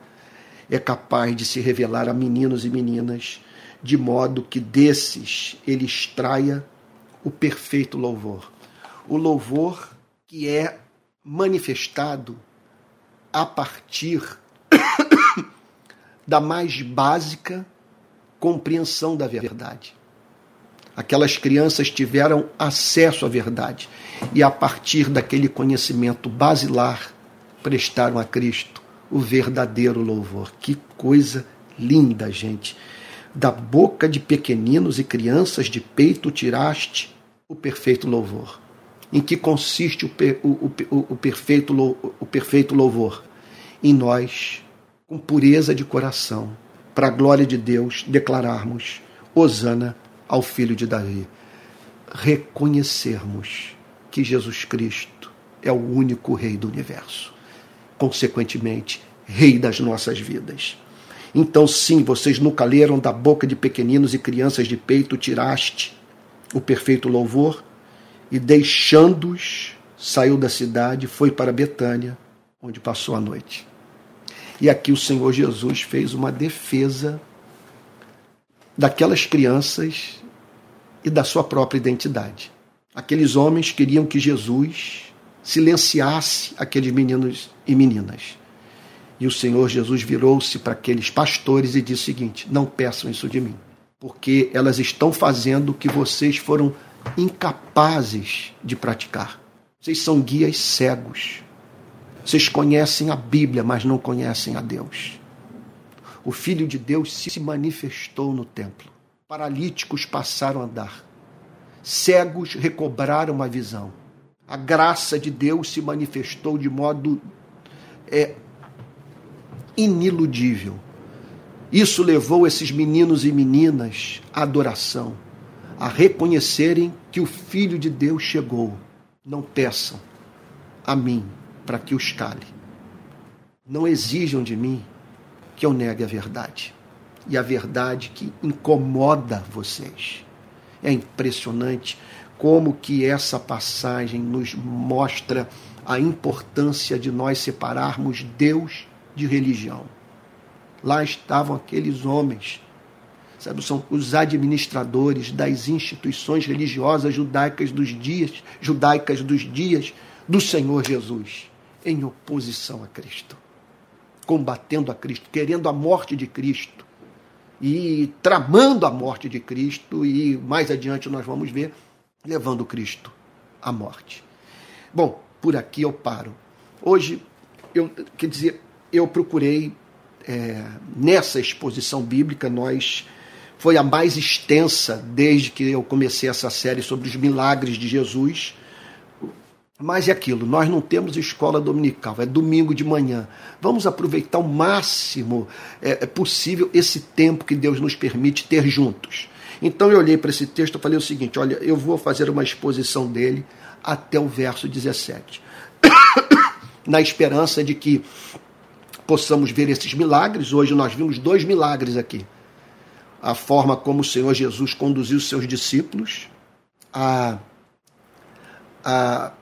é capaz de se revelar a meninos e meninas de modo que desses ele extraia o perfeito louvor. O louvor que é manifestado a partir (coughs) da mais básica compreensão da verdade. Aquelas crianças tiveram acesso à verdade e, a partir daquele conhecimento basilar, prestaram a Cristo o verdadeiro louvor. Que coisa linda, gente! da boca de pequeninos e crianças de peito tiraste o perfeito louvor. Em que consiste o, o, o, o, perfeito, o perfeito louvor? Em nós, com pureza de coração, para a glória de Deus, declararmos Hosana ao Filho de Davi. Reconhecermos que Jesus Cristo é o único Rei do universo. Consequentemente, Rei das nossas vidas. Então, sim, vocês nunca leram da boca de pequeninos e crianças de peito tiraste o perfeito louvor e deixando-os saiu da cidade, foi para Betânia, onde passou a noite. E aqui o Senhor Jesus fez uma defesa daquelas crianças e da sua própria identidade. Aqueles homens queriam que Jesus silenciasse aqueles meninos e meninas. E o Senhor Jesus virou-se para aqueles pastores e disse o seguinte: Não peçam isso de mim, porque elas estão fazendo o que vocês foram incapazes de praticar. Vocês são guias cegos. Vocês conhecem a Bíblia, mas não conhecem a Deus. O Filho de Deus se manifestou no templo. Paralíticos passaram a andar. Cegos recobraram a visão. A graça de Deus se manifestou de modo é, iniludível. Isso levou esses meninos e meninas à adoração, a reconhecerem que o Filho de Deus chegou. Não peçam a mim para que os cale. Não exijam de mim que eu negue a verdade. E a verdade que incomoda vocês. É impressionante como que essa passagem nos mostra a importância de nós separarmos Deus de religião. Lá estavam aqueles homens, sabe, são os administradores das instituições religiosas judaicas dos dias, judaicas dos dias do Senhor Jesus, em oposição a Cristo, combatendo a Cristo, querendo a morte de Cristo e tramando a morte de Cristo e mais adiante nós vamos ver levando Cristo à morte. Bom, por aqui eu paro. Hoje eu quer dizer eu procurei, é, nessa exposição bíblica, nós foi a mais extensa desde que eu comecei essa série sobre os milagres de Jesus. Mas é aquilo, nós não temos escola dominical, é domingo de manhã. Vamos aproveitar o máximo é, é possível esse tempo que Deus nos permite ter juntos. Então eu olhei para esse texto e falei o seguinte: olha, eu vou fazer uma exposição dele até o verso 17. (coughs) Na esperança de que possamos ver esses milagres. Hoje nós vimos dois milagres aqui. A forma como o Senhor Jesus conduziu os seus discípulos a, a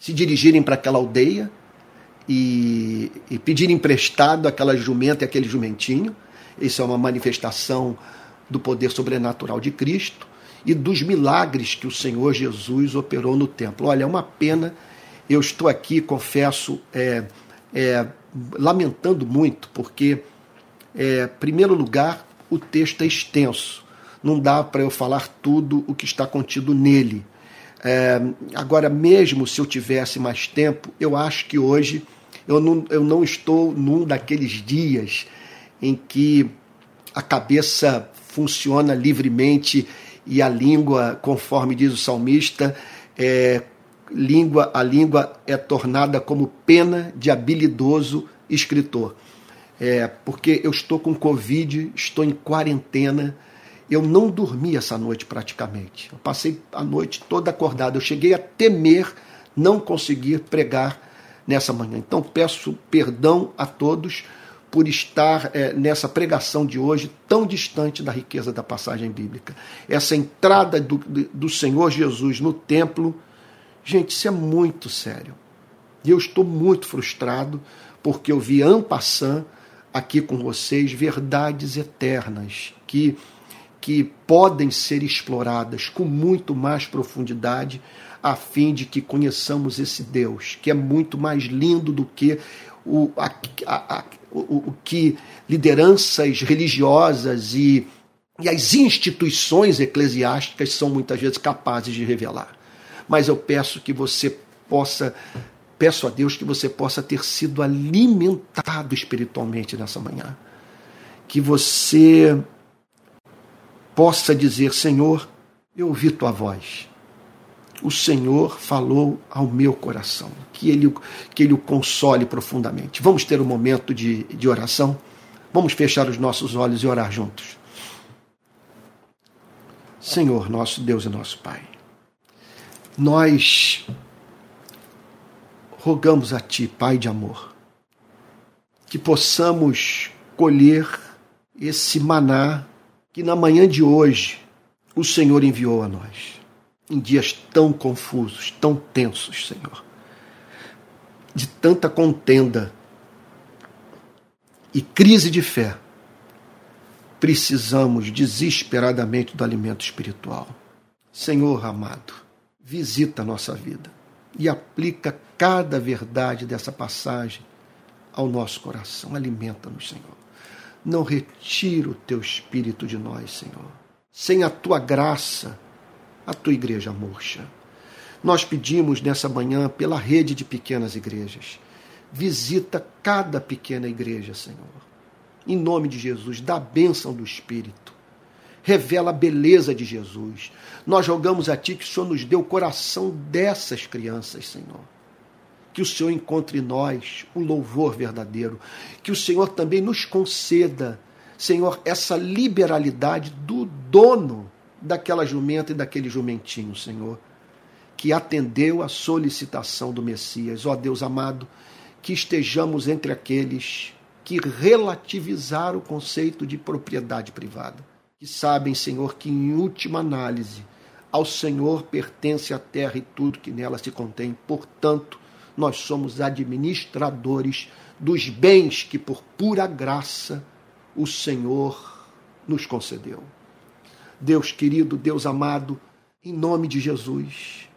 se dirigirem para aquela aldeia e, e pedir emprestado aquela jumenta e aquele jumentinho. Isso é uma manifestação do poder sobrenatural de Cristo e dos milagres que o Senhor Jesus operou no templo. Olha, é uma pena, eu estou aqui, confesso, é, é, lamentando muito, porque, é, em primeiro lugar, o texto é extenso. Não dá para eu falar tudo o que está contido nele. É, agora, mesmo se eu tivesse mais tempo, eu acho que hoje eu não, eu não estou num daqueles dias em que a cabeça funciona livremente e a língua, conforme diz o salmista, é, língua, a língua é tornada como pena de habilidoso escritor. É, porque eu estou com Covid, estou em quarentena, eu não dormi essa noite praticamente. Eu passei a noite toda acordada. Eu cheguei a temer não conseguir pregar nessa manhã. Então peço perdão a todos por estar é, nessa pregação de hoje tão distante da riqueza da passagem bíblica. Essa entrada do, do Senhor Jesus no templo, gente, isso é muito sério. E eu estou muito frustrado porque eu vi Ampassan aqui com vocês verdades eternas que que podem ser exploradas com muito mais profundidade, a fim de que conheçamos esse Deus, que é muito mais lindo do que o, a, a, o, o que lideranças religiosas e, e as instituições eclesiásticas são muitas vezes capazes de revelar. Mas eu peço que você possa, peço a Deus que você possa ter sido alimentado espiritualmente nessa manhã. Que você possa dizer: Senhor, eu ouvi tua voz. O Senhor falou ao meu coração. Que ele, que ele o console profundamente. Vamos ter um momento de, de oração? Vamos fechar os nossos olhos e orar juntos. Senhor, nosso Deus e nosso Pai, nós rogamos a Ti, Pai de amor, que possamos colher esse maná que na manhã de hoje o Senhor enviou a nós, em dias tão confusos, tão tensos, Senhor, de tanta contenda e crise de fé, precisamos desesperadamente do alimento espiritual. Senhor amado, visita a nossa vida e aplica cada verdade dessa passagem ao nosso coração. Alimenta-nos, Senhor não retira o teu espírito de nós, Senhor. Sem a tua graça, a tua igreja murcha. Nós pedimos nessa manhã pela rede de pequenas igrejas. Visita cada pequena igreja, Senhor. Em nome de Jesus, dá a bênção do Espírito. Revela a beleza de Jesus. Nós rogamos a Ti que o Senhor nos dê o coração dessas crianças, Senhor. Que o Senhor encontre em nós o louvor verdadeiro, que o Senhor também nos conceda, Senhor, essa liberalidade do dono daquela jumenta e daquele jumentinho, Senhor, que atendeu a solicitação do Messias. Ó Deus amado, que estejamos entre aqueles que relativizaram o conceito de propriedade privada, que sabem, Senhor, que em última análise ao Senhor pertence a terra e tudo que nela se contém. Portanto, nós somos administradores dos bens que, por pura graça, o Senhor nos concedeu. Deus querido, Deus amado, em nome de Jesus,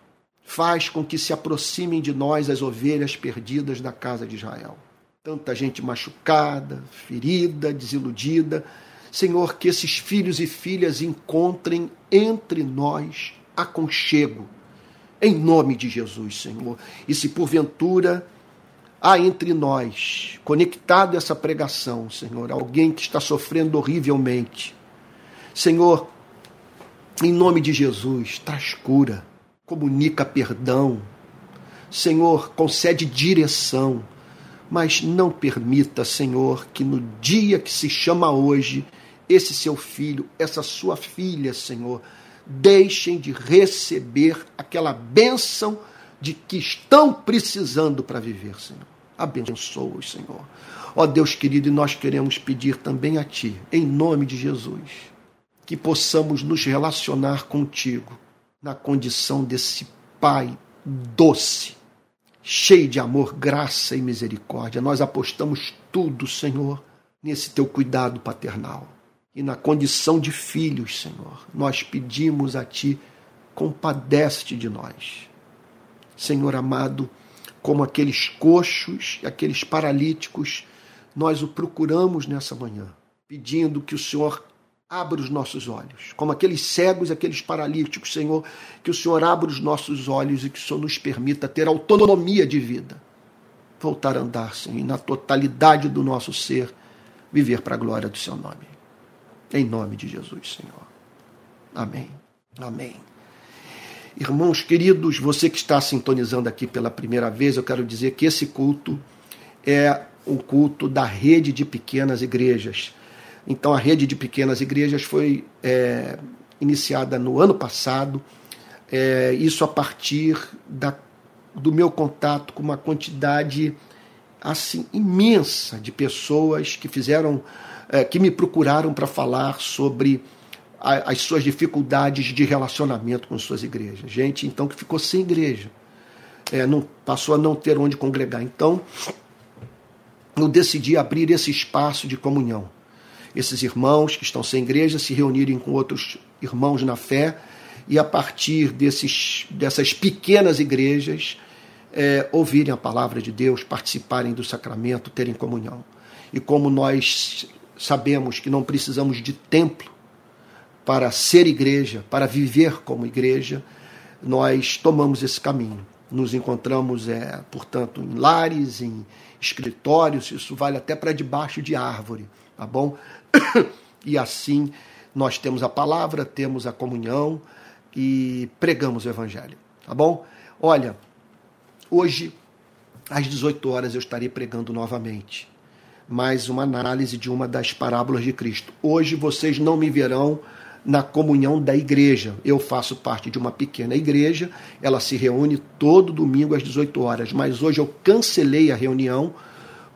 faz com que se aproximem de nós as ovelhas perdidas da casa de Israel. Tanta gente machucada, ferida, desiludida. Senhor, que esses filhos e filhas encontrem entre nós aconchego. Em nome de Jesus, Senhor. E se porventura há entre nós, conectado essa pregação, Senhor, alguém que está sofrendo horrivelmente, Senhor, em nome de Jesus, traz cura, comunica perdão, Senhor, concede direção, mas não permita, Senhor, que no dia que se chama hoje, esse seu filho, essa sua filha, Senhor, deixem de receber aquela bênção de que estão precisando para viver, Senhor. Abençoa-os, Senhor. Ó Deus querido, e nós queremos pedir também a Ti, em nome de Jesus, que possamos nos relacionar contigo na condição desse Pai doce, cheio de amor, graça e misericórdia. Nós apostamos tudo, Senhor, nesse Teu cuidado paternal. E na condição de filhos, Senhor, nós pedimos a Ti, compadece-te de nós. Senhor amado, como aqueles coxos, aqueles paralíticos, nós o procuramos nessa manhã, pedindo que o Senhor abra os nossos olhos, como aqueles cegos, aqueles paralíticos, Senhor, que o Senhor abra os nossos olhos e que o Senhor nos permita ter autonomia de vida, voltar a andar, Senhor, e na totalidade do nosso ser, viver para a glória do Seu nome. Em nome de Jesus, Senhor. Amém. Amém. Irmãos queridos, você que está sintonizando aqui pela primeira vez, eu quero dizer que esse culto é um culto da rede de pequenas igrejas. Então, a rede de pequenas igrejas foi é, iniciada no ano passado, é, isso a partir da, do meu contato com uma quantidade assim imensa de pessoas que fizeram é, que me procuraram para falar sobre a, as suas dificuldades de relacionamento com suas igrejas. Gente, então, que ficou sem igreja. É, não, passou a não ter onde congregar. Então, eu decidi abrir esse espaço de comunhão. Esses irmãos que estão sem igreja se reunirem com outros irmãos na fé e, a partir desses, dessas pequenas igrejas, é, ouvirem a palavra de Deus, participarem do sacramento, terem comunhão. E como nós sabemos que não precisamos de templo para ser igreja, para viver como igreja, nós tomamos esse caminho. Nos encontramos, é, portanto, em lares, em escritórios, isso vale até para debaixo de árvore, tá bom? (coughs) E assim nós temos a palavra, temos a comunhão e pregamos o evangelho, tá bom? Olha, hoje às 18 horas eu estarei pregando novamente mais uma análise de uma das parábolas de Cristo. Hoje vocês não me verão na comunhão da igreja. Eu faço parte de uma pequena igreja, ela se reúne todo domingo às 18 horas, mas hoje eu cancelei a reunião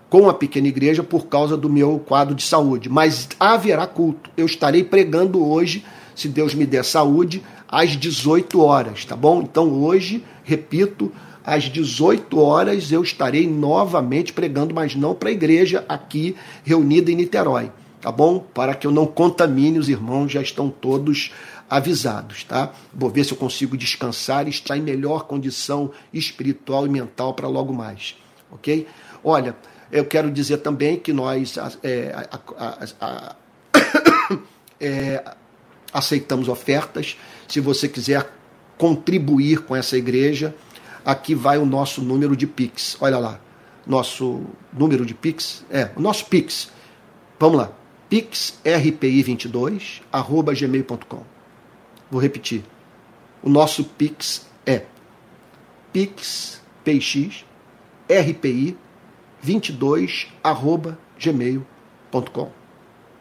com a pequena igreja por causa do meu quadro de saúde. Mas haverá culto. Eu estarei pregando hoje, se Deus me der saúde, às 18 horas, tá bom? Então hoje, repito, às 18 horas eu estarei novamente pregando, mas não para a igreja aqui reunida em Niterói, tá bom? Para que eu não contamine os irmãos, já estão todos avisados, tá? Vou ver se eu consigo descansar e estar em melhor condição espiritual e mental para logo mais, ok? Olha, eu quero dizer também que nós é, a, a, a, (coughs) é, aceitamos ofertas. Se você quiser contribuir com essa igreja, aqui vai o nosso número de Pix. Olha lá, nosso número de Pix, é, o nosso Pix. Vamos lá, pixrpi22 arroba gmail.com. Vou repetir. O nosso Pix é pix, px, rpi 22 arroba gmail.com.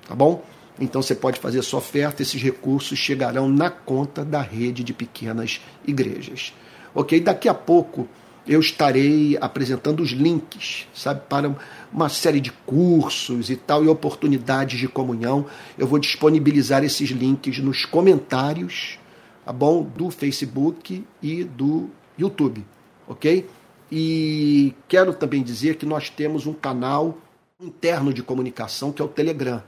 Tá bom? Então você pode fazer sua oferta, esses recursos chegarão na conta da rede de pequenas igrejas. Ok? Daqui a pouco eu estarei apresentando os links, sabe, para uma série de cursos e tal, e oportunidades de comunhão. Eu vou disponibilizar esses links nos comentários, tá bom? Do Facebook e do YouTube, ok? E quero também dizer que nós temos um canal interno de comunicação que é o Telegram.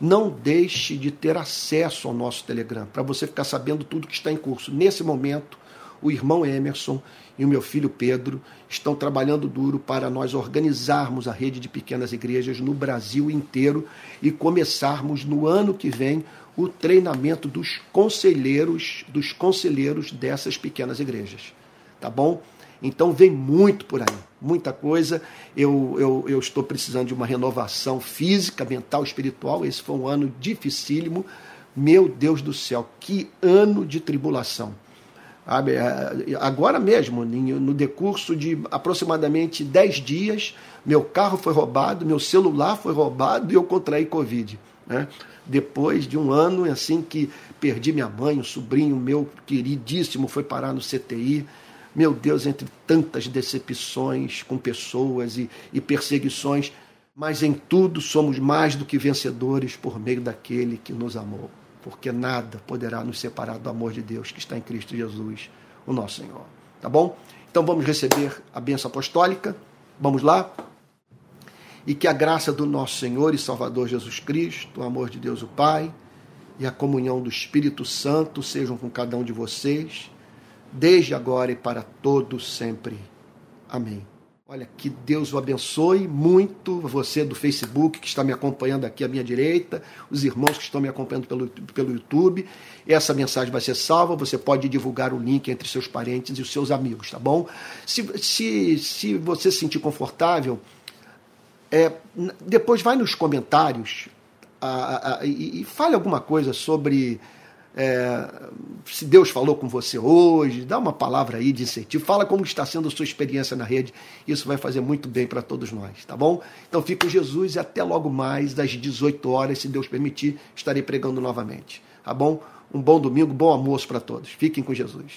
Não deixe de ter acesso ao nosso Telegram para você ficar sabendo tudo que está em curso. Nesse momento, o irmão Emerson e o meu filho Pedro estão trabalhando duro para nós organizarmos a rede de pequenas igrejas no Brasil inteiro e começarmos no ano que vem o treinamento dos conselheiros, dos conselheiros dessas pequenas igrejas. Tá bom? Então vem muito por aí, muita coisa. Eu, eu, eu estou precisando de uma renovação física, mental, espiritual. Esse foi um ano dificílimo. Meu Deus do céu, que ano de tribulação. É, agora mesmo, no decurso de aproximadamente 10 dias, meu carro foi roubado, meu celular foi roubado e eu contraí Covid. Né? Depois de um ano assim que perdi minha mãe, um sobrinho meu queridíssimo foi parar no CTI. Meu Deus, entre tantas decepções com pessoas e, e perseguições, mas em tudo somos mais do que vencedores por meio daquele que nos amou porque nada poderá nos separar do amor de Deus que está em Cristo Jesus, o nosso Senhor. Tá bom? Então vamos receber a bênção apostólica. Vamos lá? e que a graça do nosso Senhor e Salvador Jesus Cristo, o amor de Deus o Pai e a comunhão do Espírito Santo sejam com cada um de vocês, desde agora e para todos sempre. Amém. Olha, que Deus o abençoe muito, você do Facebook que está me acompanhando aqui à minha direita, os irmãos que estão me acompanhando pelo, pelo YouTube. Essa mensagem vai ser salva, você pode divulgar o link entre seus parentes e os seus amigos, tá bom? Se, se, se você se sentir confortável, é, depois vai nos comentários a, a, e, e fale alguma coisa sobre é, se Deus falou com você hoje, dá uma palavra aí de incentivo, fala como está sendo a sua experiência na rede, isso vai fazer muito bem para todos nós, tá bom? Então fique com Jesus e até logo mais, às 18 horas, se Deus permitir, estarei pregando novamente, tá bom? Um bom domingo, bom almoço para todos. Fiquem com Jesus.